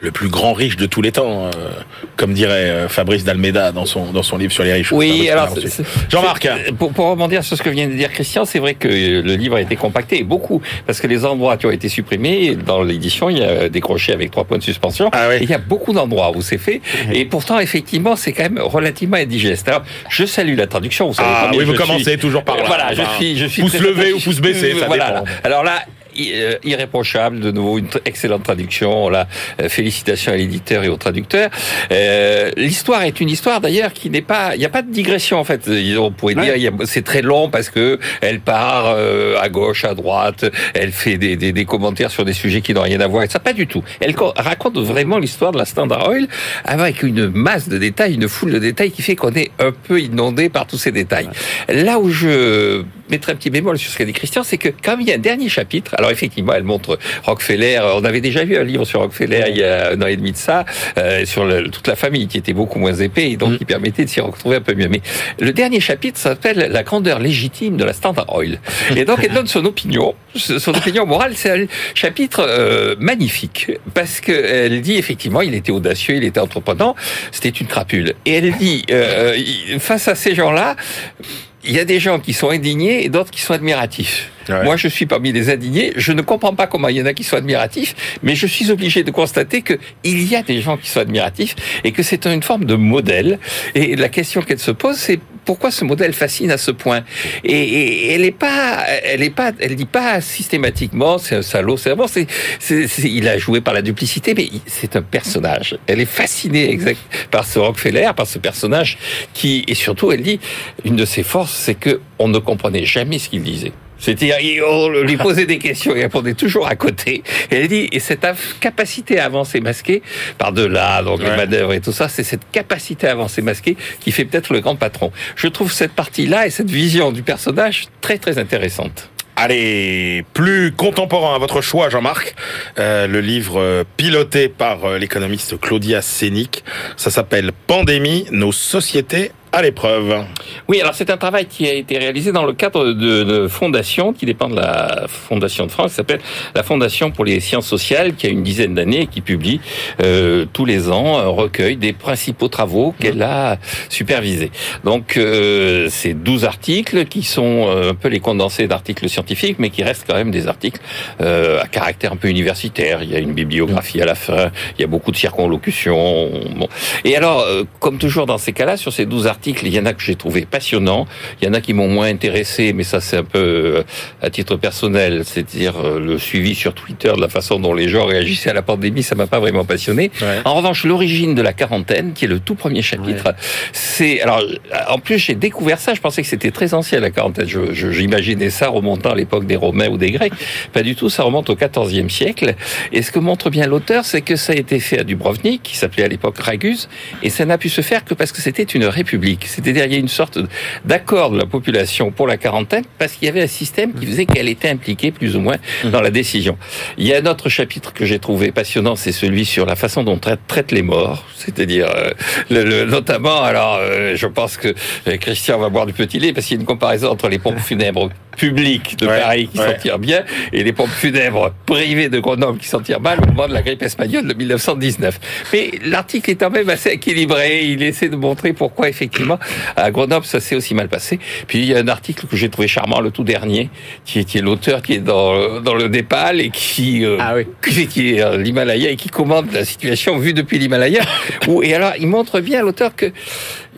le plus grand riche de tous les temps, euh, comme dirait euh, Fabrice Dalmeda dans son dans son livre sur les riches. Oui, alors Jean-Marc, pour, pour rebondir sur ce que vient de dire Christian, c'est vrai que le livre a été compacté beaucoup parce que les endroits qui ont été supprimés dans l'édition, il y a décroché avec trois points de suspension. Ah il y a beaucoup d'endroits où c'est fait et pourtant effectivement c'est quand même relativement indigeste. Alors je salue la traduction. Vous savez ah oui, vous commencez toujours par là. Voilà, je suis je suis pouce levé ou pouce baissé, ça voilà. Alors là, euh, irréprochable, de nouveau une excellente traduction. Là, euh, félicitations à l'éditeur et au traducteur. Euh, l'histoire est une histoire d'ailleurs qui n'est pas, il n'y a pas de digression en fait. On pourrait dire, c'est très long parce que elle part à gauche, à droite, elle fait des, des, des commentaires sur des sujets qui n'ont rien à voir. Et ça, pas du tout. Elle raconte vraiment l'histoire de la Standard Oil avec une masse de détails, une foule de détails qui fait qu'on est un peu inondé par tous ces détails. Là où je mettrai un petit bémol sur ce qu'a dit Christian, c'est que quand il y a un dernier chapitre, alors effectivement, elle montre Rockefeller. On avait déjà vu un livre sur Rockefeller il y a un an et demi de ça, euh, sur toute la famille qui était beaucoup moins épais et donc mm. qui permettait de s'y retrouver un peu mieux. Mais le dernier chapitre s'appelle La grandeur légitime de la Standard Oil. Et donc elle donne son opinion, son opinion morale. C'est un chapitre euh, magnifique parce qu'elle dit effectivement, il était audacieux, il était entreprenant, c'était une crapule. Et elle dit euh, face à ces gens-là il y a des gens qui sont indignés et d'autres qui sont admiratifs. Moi, je suis parmi les indignés. Je ne comprends pas comment il y en a qui sont admiratifs, mais je suis obligé de constater que il y a des gens qui sont admiratifs et que c'est une forme de modèle. Et la question qu'elle se pose, c'est pourquoi ce modèle fascine à ce point et, elle est pas, elle est pas, elle dit pas systématiquement c'est un salaud, c'est bon, c'est, il a joué par la duplicité, mais c'est un personnage. Elle est fascinée exact par ce Rockefeller, par ce personnage qui, et surtout, elle dit une de ses forces, c'est que on ne comprenait jamais ce qu'il disait. C'est-à-dire, on lui posait des questions, il répondait toujours à côté. Et elle dit, et cette capacité à avancer masqué, par-delà, donc les manœuvres et tout ça, c'est cette capacité à avancer masqué qui fait peut-être le grand patron. Je trouve cette partie-là et cette vision du personnage très très intéressante. Allez, plus contemporain à votre choix, Jean-Marc, euh, le livre euh, piloté par euh, l'économiste Claudia Sénic. Ça s'appelle Pandémie, nos sociétés à l'épreuve. Oui, alors c'est un travail qui a été réalisé dans le cadre de, fondations qui dépend de la Fondation de France, qui s'appelle la Fondation pour les sciences sociales, qui a une dizaine d'années et qui publie euh, tous les ans un recueil des principaux travaux qu'elle a supervisés. Donc euh, c'est 12 articles qui sont euh, un peu les condensés d'articles scientifiques, mais qui restent quand même des articles euh, à caractère un peu universitaire. Il y a une bibliographie à la fin, il y a beaucoup de circonlocutions. Bon. Et alors, comme toujours dans ces cas-là, sur ces 12 articles, il y en a que j'ai trouvé passionnants, il y en a qui m'ont moins intéressé, mais ça c'est un peu euh, à titre personnel, c'est-à-dire euh, le suivi sur Twitter de la façon dont les gens réagissaient à la pandémie, ça m'a pas vraiment passionné. En revanche, l'origine de la quarantaine, qui est le tout premier chapitre, c'est alors en plus j'ai découvert ça, je pensais que c'était très ancien la quarantaine, j'imaginais ça remontant à l'époque des Romains ou des Grecs, pas du tout, ça remonte au XIVe siècle. Et ce que montre bien l'auteur, c'est que ça a été fait à Dubrovnik, qui s'appelait à l'époque Ragus, et ça n'a pu se faire que parce que c'était une république. C'est-à-dire il y a une sorte d'accord de la population pour la quarantaine parce qu'il y avait un système qui faisait qu'elle était impliquée plus ou moins mmh. dans la décision. Il y a un autre chapitre que j'ai trouvé passionnant, c'est celui sur la façon dont on traite, les morts, c'est-à-dire euh, le, notamment, alors euh, je pense que euh, Christian va boire du petit lait parce qu'il y a une comparaison entre les pompes funèbres publiques de Paris qui s'en tirent bien et les pompes funèbres privées de Grenoble qui s'en tirent mal au moment de la grippe espagnole de 1919. Mais l'article est quand même assez équilibré. Il essaie de montrer pourquoi effectivement à Grenoble ça s'est aussi mal passé. Puis il y a un article que j'ai trouvé charmant, le tout dernier, qui est, l'auteur qui est dans, dans le Népal et qui, euh, ah qui est euh, l'Himalaya et qui commande la situation vue depuis l'Himalaya. et alors il montre bien l'auteur que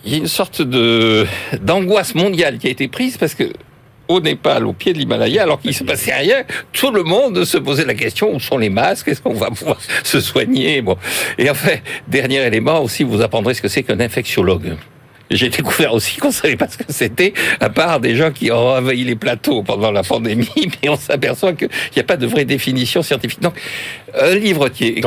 il y a une sorte de d'angoisse mondiale qui a été prise parce que au Népal, au pied de l'Himalaya, alors qu'il se passait rien, tout le monde se posait la question où sont les masques? Est-ce qu'on va pouvoir se soigner? Bon, et enfin, dernier élément aussi, vous apprendrez ce que c'est qu'un infectiologue. J'ai découvert aussi qu'on savait pas ce que c'était, à part des gens qui ont envahi les plateaux pendant la pandémie, mais on s'aperçoit qu'il n'y a pas de vraie définition scientifique. Donc, un livre qui est...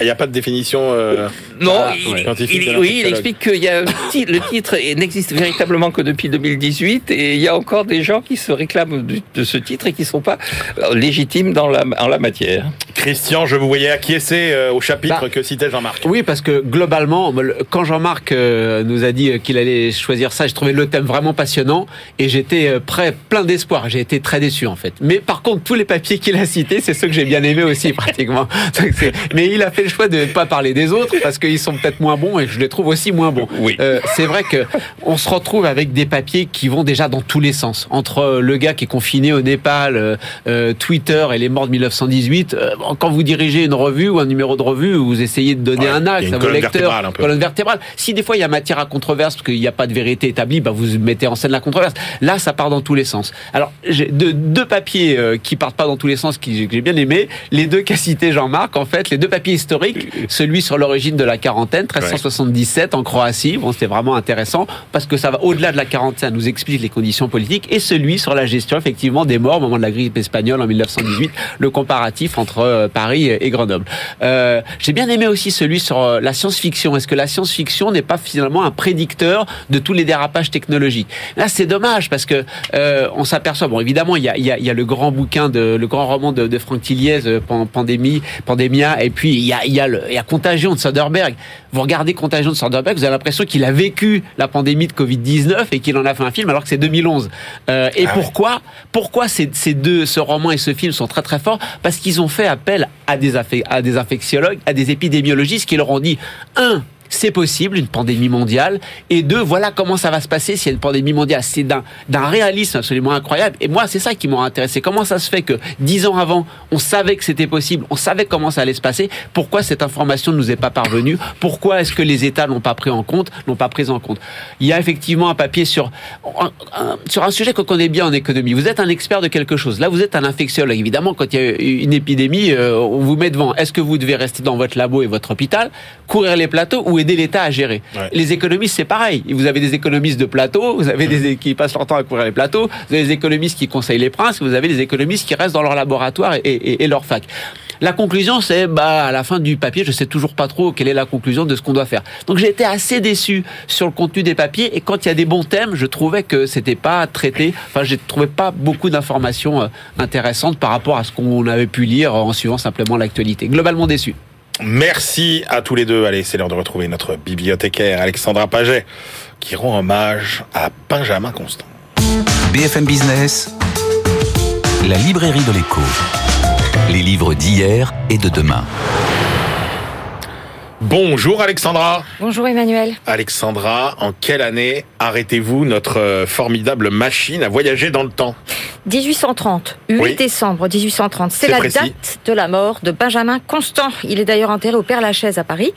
Il n'y a, pas de définition euh, non, ah, scientifique Oui, il explique qu'il y a le titre n'existe véritablement que depuis 2018, et il y a encore des gens qui se réclament de ce titre et qui ne sont pas euh, légitimes dans la, en la matière. Christian, je vous voyais acquiescer euh, au chapitre bah, que citait Jean-Marc. Oui, parce que globalement, quand Jean-Marc nous a dit qu'il allait choisir ça. J'ai trouvé le thème vraiment passionnant et j'étais euh, prêt, plein d'espoir. J'ai été très déçu en fait. Mais par contre, tous les papiers qu'il a cités, c'est ceux que j'ai bien aimés aussi pratiquement. Mais il a fait le choix de ne pas parler des autres parce qu'ils sont peut-être moins bons et je les trouve aussi moins bons. Oui. Euh, c'est vrai que on se retrouve avec des papiers qui vont déjà dans tous les sens. Entre euh, le gars qui est confiné au Népal, Twitter et les morts de 1918. quand vous dirigez une revue ou un numéro de revue, vous essayez de donner un axe à vos lecteurs, colonne vertébrale. Si des fois il y a matière à controverse parce qu'il n'y a pas de vérité établie, bah vous mettez en scène la controverse. Là, ça part dans tous les sens. Alors, j'ai deux, deux papiers euh, qui partent pas dans tous les sens, que j'ai bien aimé. Les deux qu'a cité Jean-Marc, en fait, les deux papiers historiques, celui sur l'origine de la quarantaine, 1377 en Croatie. Bon, c'était vraiment intéressant parce que ça va au-delà de la quarantaine, ça nous explique les conditions politiques. Et celui sur la gestion, effectivement, des morts au moment de la grippe espagnole en 1918, le comparatif entre euh, Paris et Grenoble. Euh, j'ai bien aimé aussi celui sur euh, la science-fiction. Est-ce que la science-fiction n'est pas finalement un prédicteur de tous les dérapages technologiques. Là, c'est dommage parce que euh, on s'aperçoit. Bon, évidemment, il y a, il y, a, il y a le grand bouquin de le grand roman de, de Franck Tilliez, euh, Pandémie, Pandémia, et puis il y a, il y a, le, il y a Contagion de Soderbergh. Vous regardez Contagion de Soderbergh, vous avez l'impression qu'il a vécu la pandémie de Covid 19 et qu'il en a fait un film alors que c'est 2011. Euh, et ah pourquoi Pourquoi ces, ces deux, ce roman et ce film sont très très forts? Parce qu'ils ont fait appel à des, à des infectiologues, à des épidémiologistes qui leur ont dit un c'est possible, une pandémie mondiale. Et deux, voilà comment ça va se passer s'il y a une pandémie mondiale. C'est d'un, réalisme absolument incroyable. Et moi, c'est ça qui m'a intéressé. Comment ça se fait que dix ans avant, on savait que c'était possible, on savait comment ça allait se passer? Pourquoi cette information ne nous est pas parvenue? Pourquoi est-ce que les États l'ont pas pris en compte, l'ont pas pris en compte? Il y a effectivement un papier sur un, sur un sujet qu'on connaît bien en économie. Vous êtes un expert de quelque chose. Là, vous êtes un infectiologue. Évidemment, quand il y a une épidémie, euh, on vous met devant. Est-ce que vous devez rester dans votre labo et votre hôpital, courir les plateaux aider l'État à gérer. Les économistes, c'est pareil. Vous avez des économistes de plateau, vous avez des qui passent leur temps à courir les plateaux, vous avez des économistes qui conseillent les princes, vous avez des économistes qui restent dans leur laboratoire et, leur fac. La conclusion, c'est bah à la fin du papier, je sais toujours pas trop quelle est la conclusion de ce qu'on doit faire. Donc j'ai été assez déçu sur le contenu des papiers et quand il y a des bons thèmes, je trouvais que c'était pas traité. Enfin, j'ai trouvé pas beaucoup d'informations euh, intéressantes par rapport à ce qu'on avait pu lire en suivant simplement l'actualité. Globalement déçu. Merci à tous les deux. Allez, c'est l'heure de retrouver notre bibliothécaire Alexandra Paget qui rend hommage à Benjamin Constant. BFM Business, la librairie de l'écho. Les livres d'hier et de demain. Bonjour Alexandra. Bonjour Emmanuel. Alexandra, en quelle année arrêtez-vous notre euh, formidable machine à voyager dans le temps? 1830, 8 décembre 1830. C'est la date de la mort de Benjamin Constant. Il est d'ailleurs enterré au Père-Lachaise à Paris.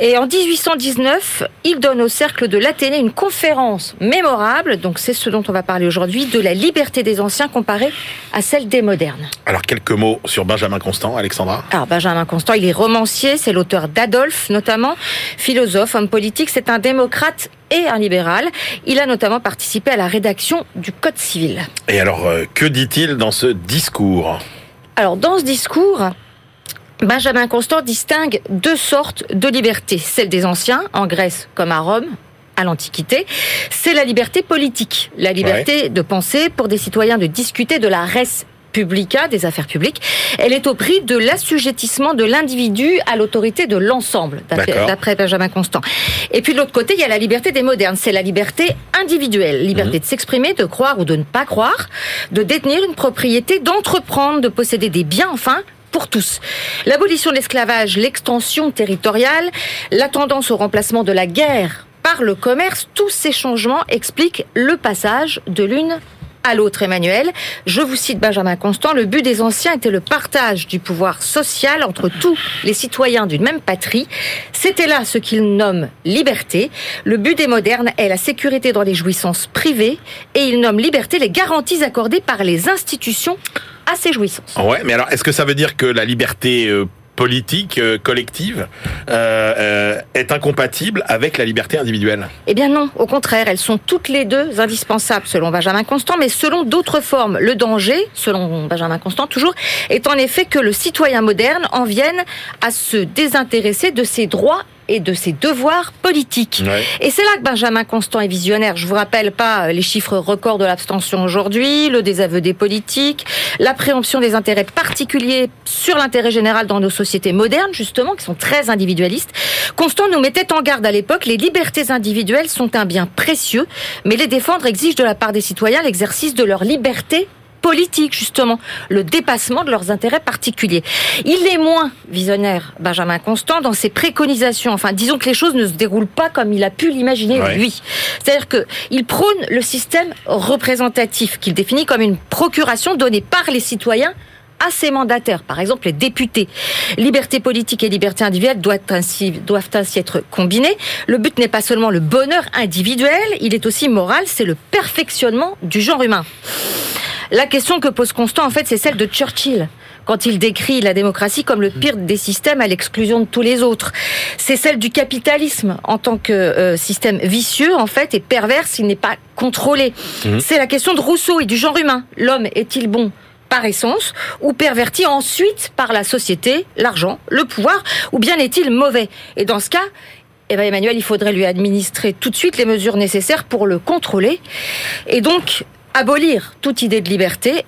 Et en 1819, il donne au cercle de l'Athénée une conférence mémorable, donc c'est ce dont on va parler aujourd'hui, de la liberté des anciens comparée à celle des modernes. Alors quelques mots sur Benjamin Constant, Alexandra? Alors Benjamin Constant, il est romancier, c'est l'auteur d'Adolphe notamment, philosophe, homme politique, c'est un démocrate et un libéral. Il a notamment participé à la rédaction du Code civil. Et alors, euh, que dit-il dans ce discours? Alors, dans ce discours, Benjamin Constant distingue deux sortes de liberté. Celle des anciens, en Grèce comme à Rome, à l'Antiquité, c'est la liberté politique, la liberté de penser pour des citoyens de discuter de la res publica, des affaires publiques. Elle est au prix de l'assujettissement de l'individu à l'autorité de l'ensemble, d'après Benjamin Constant. Et puis de l'autre côté, il y a la liberté des modernes. C'est la liberté individuelle, liberté mhm. de s'exprimer, de croire ou de ne pas croire, de détenir une propriété, d'entreprendre, de posséder des biens, enfin, pour tous. L'abolition de l'esclavage, l'extension territoriale, la tendance au remplacement de la guerre par le commerce, tous ces changements expliquent le passage de l'une à l'autre, Emmanuel. Je vous cite Benjamin Constant, le but des anciens était le partage du pouvoir social entre tous les citoyens d'une même patrie. C'était là ce qu'ils nomment liberté. Le but des modernes est la sécurité dans les jouissances privées et ils nomment liberté les garanties accordées par les institutions à ces jouissances. Ouais, mais alors est-ce que ça veut dire que la liberté euh, politique euh, collective euh, euh, est incompatible avec la liberté individuelle Eh bien non, au contraire, elles sont toutes les deux indispensables selon Benjamin Constant, mais selon d'autres formes. Le danger, selon Benjamin Constant toujours, est en effet que le citoyen moderne en vienne à se désintéresser de ses droits et de ses devoirs politiques. Et c'est là que Benjamin Constant est visionnaire. Je vous rappelle pas euh, les chiffres records de l'abstention aujourd'hui, le désaveu des politiques, la préemption des intérêts particuliers sur l'intérêt général dans nos sociétés modernes, justement, qui sont très individualistes. Constant nous mettait en garde à l'époque, les libertés individuelles sont un bien précieux, mais les défendre exige de la part des citoyens l'exercice de leur liberté politique, justement, le dépassement de leurs intérêts particuliers. Il est moins visionnaire, Benjamin Constant, dans ses préconisations. Enfin, disons que les choses ne se déroulent pas comme il a pu l'imaginer, lui. C'est-à-dire qu'il prône le système représentatif, qu'il définit comme une procuration donnée par les citoyens à ses mandataires, par exemple les députés. Liberté politique et liberté individuelle doivent ainsi, doivent ainsi être combinées. Le but n'est pas seulement le bonheur individuel, il est aussi moral, c'est le perfectionnement du genre humain. La question que pose Constant, en fait, c'est celle de Churchill quand il décrit la démocratie comme le pire des systèmes à l'exclusion de tous les autres. C'est celle du capitalisme en tant que euh, système vicieux, en fait, et pervers s'il n'est pas contrôlé. Mhm. C'est la question de Rousseau et du genre humain. L'homme est-il bon? Par essence ou perverti ensuite par la société, l'argent, le pouvoir, ou bien est-il mauvais? Et dans ce cas, eh ben Emmanuel, il faudrait lui administrer tout de suite les mesures nécessaires pour le contrôler. Et donc, abolir toute idée de liberté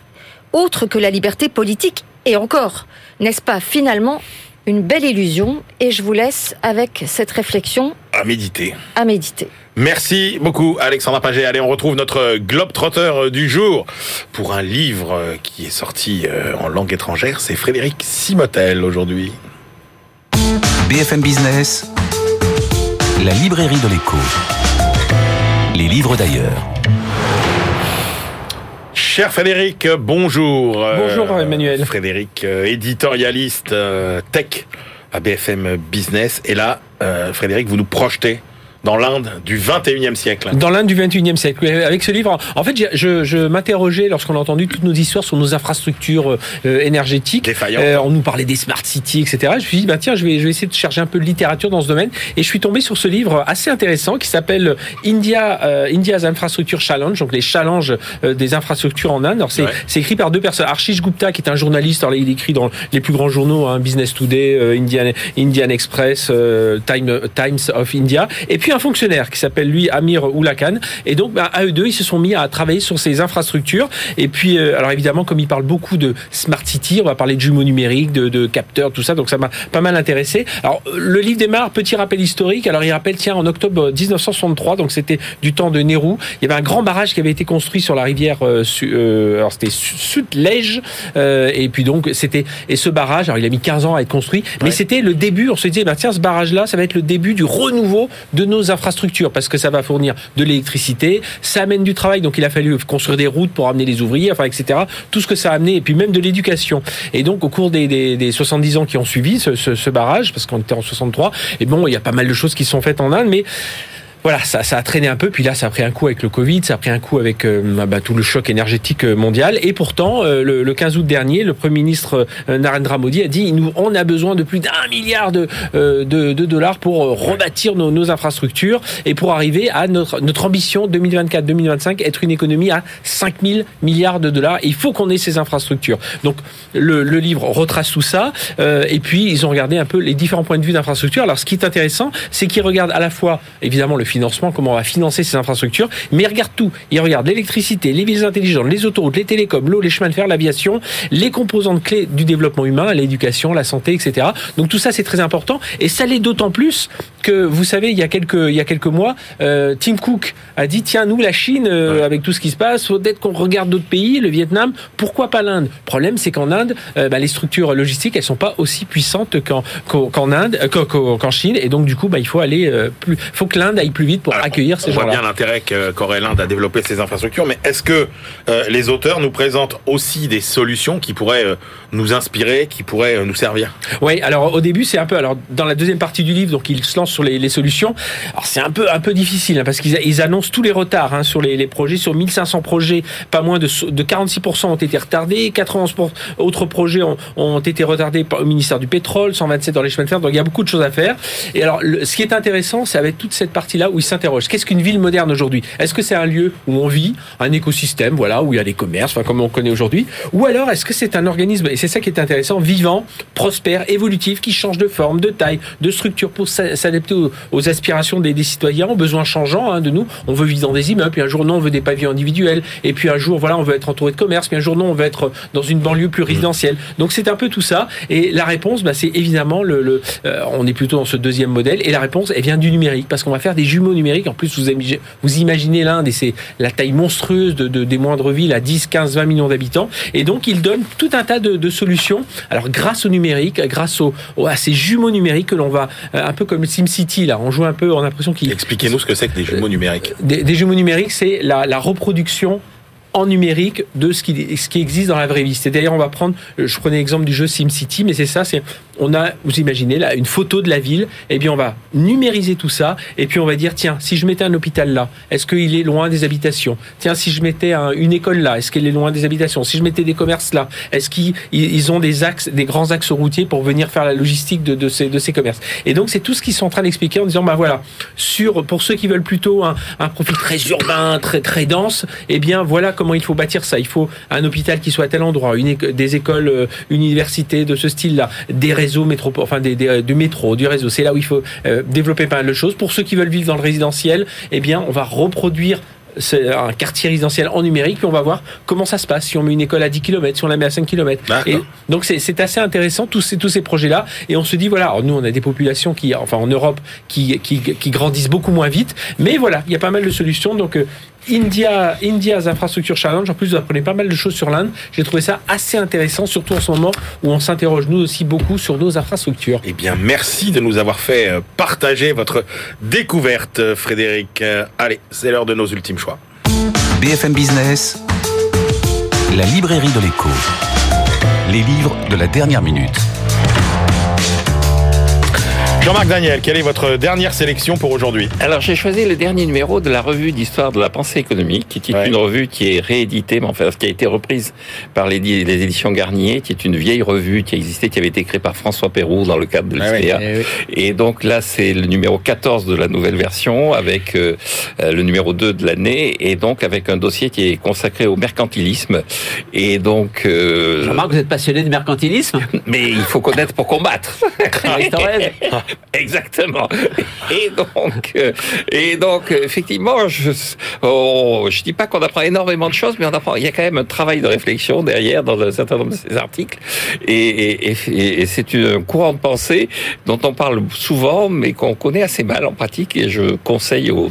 autre que la liberté politique. Et encore, n'est-ce pas finalement une belle illusion? Et je vous laisse avec cette réflexion. À méditer. À méditer. Merci beaucoup Alexandra Paget. Allez, on retrouve notre globe trotteur du jour pour un livre qui est sorti euh, en langue étrangère. C'est Frédéric Simotel aujourd'hui. BFM Business, la librairie de l'écho. Les livres d'ailleurs. Cher Frédéric, bonjour. Bonjour Emmanuel. Frédéric, euh, éditorialiste euh, tech à BFM Business. Et là, euh, Frédéric, vous nous projetez dans l'Inde du 21e siècle. Dans l'Inde du 21e siècle. Avec ce livre, en fait, je, je m'interrogeais lorsqu'on a entendu toutes nos histoires sur nos infrastructures euh, énergétiques. Euh, on nous parlait des smart cities, etc. Je me suis dit, bah, tiens, je vais, je vais essayer de chercher un peu de littérature dans ce domaine. Et je suis tombé sur ce livre assez intéressant qui s'appelle India, euh, India's Infrastructure Challenge, donc les challenges euh, des infrastructures en Inde. Alors, c'est, c'est écrit par deux personnes. Archish Gupta, qui est un journaliste, alors, il écrit dans les plus grands journaux, hein, Business Today, Indian, Indian Express, Time, Times of India. Et puis un fonctionnaire qui s'appelle lui Amir Oulakan. Et donc, bah, à eux deux, ils se sont mis à travailler sur ces infrastructures. Et puis, euh, alors évidemment, comme il parle beaucoup de smart city, on va parler de jumeaux numériques, de, de capteurs, tout ça. Donc, ça m'a pas mal intéressé. Alors, le livre démarre, petit rappel historique. Alors, il rappelle, tiens, en octobre 1963, donc c'était du temps de Nehru, il y avait un grand barrage qui avait été construit sur la rivière, euh, euh alors c'était. Euh, et puis donc, c'était, et ce barrage, alors il a mis 15 ans à être construit, mais c'était le début, on se disait, bah, tiens, ce barrage-là, ça va être le début du renouveau de nos infrastructures parce que ça va fournir de l'électricité, ça amène du travail, donc il a fallu construire des routes pour amener les ouvriers, enfin, etc. Tout ce que ça a amené, et puis même de l'éducation. Et donc, au cours des, des, des 70 ans qui ont suivi ce barrage, parce qu'on était en 63, et bon, il y a pas mal de choses qui sont faites en Inde, mais voilà, ça, ça a traîné un peu. Puis là, ça a pris un coup avec le Covid, ça a pris un coup avec euh, bah, tout le choc énergétique euh, mondial. Et pourtant, euh, le, 15 août dernier, le Premier ministre Narendra Modi a dit nous, on a besoin de plus d'un milliard de, de, de, dollars pour rebâtir nos, nos, infrastructures et pour arriver à notre, notre ambition 2024-2025, être une économie à 5 000 milliards de dollars. il faut qu'on ait ces infrastructures. Donc, le, le livre retrace tout ça. et puis, ils ont regardé un peu les différents points de vue d'infrastructure. Alors, ce qui est intéressant, c'est qu'ils regardent à la fois, évidemment, le financement, comment on va financer ces infrastructures. Mais il regarde tout. Il regarde l'électricité, les villes intelligentes, les autoroutes, les télécoms, l'eau, les chemins de fer, l'aviation, les composantes clés du développement humain, l'éducation, la santé, etc. Donc tout ça, c'est très important. Et ça l'est d'autant plus que, vous savez, il y a quelques, il y a quelques mois, euh, Tim Cook a dit, tiens, nous, la Chine, euh, avec tout ce qui se passe, faut peut-être qu'on regarde d'autres pays, le Vietnam, pourquoi pas l'Inde? Le problème, c'est qu'en Inde, euh, bah, les structures logistiques, elles sont pas aussi puissantes qu'en qu'en Inde, qu'en Chine, et donc du coup, bah, il faut aller plus, faut que l'Inde aille plus vite pour accueillir ces gens-là. On voit bien l'intérêt qu'aurait l'Inde à développer ces infrastructures, mais est-ce que les auteurs nous présentent aussi des solutions qui pourraient nous inspirer, qui pourraient nous servir? Oui, alors au début, c'est un peu, alors dans la deuxième partie du livre, donc ils se lancent sur les, solutions. Alors c'est un peu, un peu difficile hein, parce qu'ils annoncent tous les retards hein, sur les, projets. Sur 1500 projets, pas moins de, de 46% ont été retardés, 91 autres projets ont, été retardés au ministère du pétrole, 127 dans les chemins de fer. Donc il y a beaucoup de choses à faire. Et alors, ce qui est intéressant, c'est avec toute cette partie-là où ils s'interrogent. Qu'est-ce qu'une ville moderne aujourd'hui? Est-ce que c'est un lieu où on vit, un écosystème, voilà, où il y a des commerces, enfin, comme on connaît aujourd'hui, ou alors est-ce que c'est un organisme et c'est ça qui est intéressant, vivant, prospère, évolutif, qui change de forme, de taille, de structure pour s'adapter aux, aspirations des, citoyens, aux besoins changeants hein, de nous? On veut vivre dans des immeubles, puis un jour non, on veut des pavillons individuels, et puis un jour voilà, on veut être entouré de commerce, puis un jour non, on veut être dans une banlieue plus résidentielle. Donc c'est un peu tout ça. Et la réponse, bah, c'est évidemment le, euh, on est plutôt dans ce deuxième modèle. Et la réponse, elle vient du numérique, parce qu'on va faire des jumeaux numériques. En plus, vous, vous imaginez l'Inde et c'est la taille monstrueuse de, des moindres villes à 10, 15, 20 millions d'habitants. Et donc, il donne tout un tas de, solutions. Alors, grâce au numérique, grâce au, à ces jumeaux numériques que l'on va, euh, un peu comme SimCity, là, on joue un peu, on a l'impression qu'il... Expliquez-nous ce que c'est que des jumeaux numériques. Des, des jumeaux numériques, c'est la, la reproduction en numérique de ce qui, ce qui existe dans la vraie vie. C'est d'ailleurs, on va prendre, je prenais l'exemple du jeu SimCity, mais c'est ça, c'est, on a, vous imaginez, là, une photo de la ville, et eh bien on va numériser tout ça, et puis on va dire, tiens, si je mettais un hôpital là, est-ce qu'il est loin des habitations? Tiens, si je mettais une école là, est-ce qu'elle est loin des habitations? Si je mettais des commerces là, est-ce qu'ils ont des axes, des grands axes routiers pour venir faire la logistique de, de, ces, de ces commerces? Et donc, c'est tout ce qu'ils sont en train d'expliquer en disant, bah voilà, sur, pour ceux qui veulent plutôt un, un profil très urbain, très, très dense, eh bien voilà comment comment il faut bâtir ça. Il faut un hôpital qui soit à tel endroit, une des écoles, euh, universités de ce style-là, des réseaux métro, enfin des, des, du métro, du réseau. C'est là où il faut euh, développer pas mal de choses. Pour ceux qui veulent vivre dans le résidentiel, eh bien, on va reproduire un quartier résidentiel en numérique, puis on va voir comment ça se passe, si on met une école à 10 km, si on la met à 5 km. Et donc c'est assez intéressant, tous ces, tous ces projets-là. Et on se dit, voilà, nous on a des populations qui, enfin en Europe, qui, qui, qui grandissent beaucoup moins vite, mais voilà, il y a pas mal de solutions. Donc euh, India, India's Infrastructure Challenge. En plus, vous apprenez pas mal de choses sur l'Inde. J'ai trouvé ça assez intéressant, surtout en ce moment où on s'interroge nous aussi beaucoup sur nos infrastructures. Eh bien, merci de nous avoir fait euh, partager votre découverte, euh, Frédéric. Euh, allez, c'est l'heure de nos ultimes choix. BFM Business, la librairie de l'écho. Les livres de la dernière minute. Jean-Marc Daniel, quelle est votre dernière sélection pour aujourd'hui Alors j'ai choisi le dernier numéro de la revue d'histoire de la pensée économique, qui est une revue qui est rééditée, mais enfin qui a été reprise par les, les, éditions Garnier, qui est une vieille revue qui existait, qui avait été créée par François Pérou dans le cadre de l'SPA. Eh Et donc là c'est le numéro 14 de la nouvelle version, avec euh, le numéro 2 de l'année, et donc avec un dossier qui est consacré au mercantilisme. Et donc... Euh, Jean-Marc, vous êtes passionné de mercantilisme? Mais il faut connaître pour combattre. Exactement. Et donc, euh, et donc, effectivement, je, oh, je dis pas qu'on apprend énormément de choses, mais on apprend. Il y a quand même un travail de réflexion derrière dans un certain nombre de ces articles, et, et, et, c'est un courant de pensée dont on parle souvent, mais qu'on connaît assez mal en pratique. Et je conseille aux,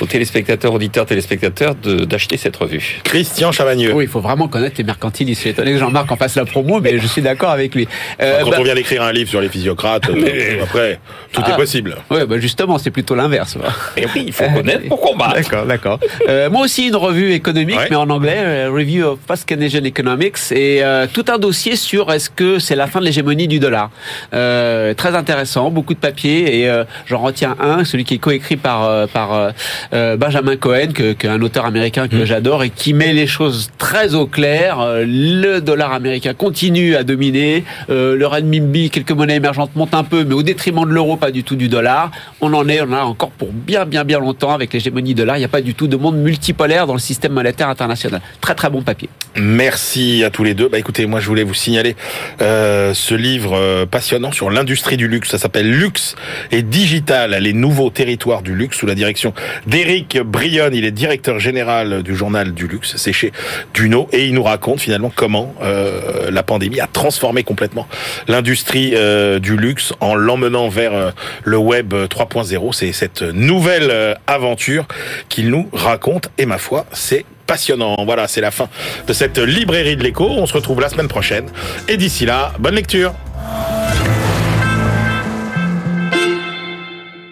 aux téléspectateurs, auditeurs, téléspectateurs, d'acheter cette revue. Christian Chavagneux. Oui, il faut vraiment connaître les mercantilistes. Je suis étonné que Jean-Marc en fasse la promo, mais je suis d'accord avec lui. Euh, Quand bah on vient d'écrire un livre sur les physiocrates. Après, tout est ah. possible. Oui, bah justement, c'est plutôt l'inverse. Et oui, il faut connaître pour combattre. D'accord, d'accord. Euh, moi aussi, une revue économique, mais en anglais, euh, Review of Post-Keynesian Economics, et euh, tout un dossier sur est-ce que c'est la fin de l'hégémonie du dollar. très intéressant, beaucoup de papiers, et j'en retiens un, celui qui est coécrit par, par Benjamin Cohen, que, que, un auteur américain que mm. j'adore, et qui met les choses très au clair. Le dollar américain continue à dominer, le renminbi, quelques monnaies émergentes montent un peu, mais au détriment détriment de l'euro, pas du tout du dollar. On en est, on en a encore pour bien, bien, bien longtemps avec l'hégémonie dollar. Il n'y a pas du tout de monde multipolaire dans le système monétaire international. Très, très bon papier. Merci à tous les deux. Bah écoutez, moi je voulais vous signaler euh, ce livre euh, passionnant sur l'industrie du luxe. Ça s'appelle Luxe et Digital, les nouveaux territoires du luxe, sous la direction d'Éric Brionne. Il est directeur général du journal du luxe. C'est chez Duno et il nous raconte finalement comment euh, la pandémie a transformé complètement l'industrie euh, du luxe en l'emmenant vers euh, le web 3.0. C'est cette nouvelle aventure qu'il nous raconte et ma foi, c'est passionnant. Voilà, c'est la fin de cette librairie de l'écho. On se retrouve la semaine prochaine. Et d'ici là, bonne lecture.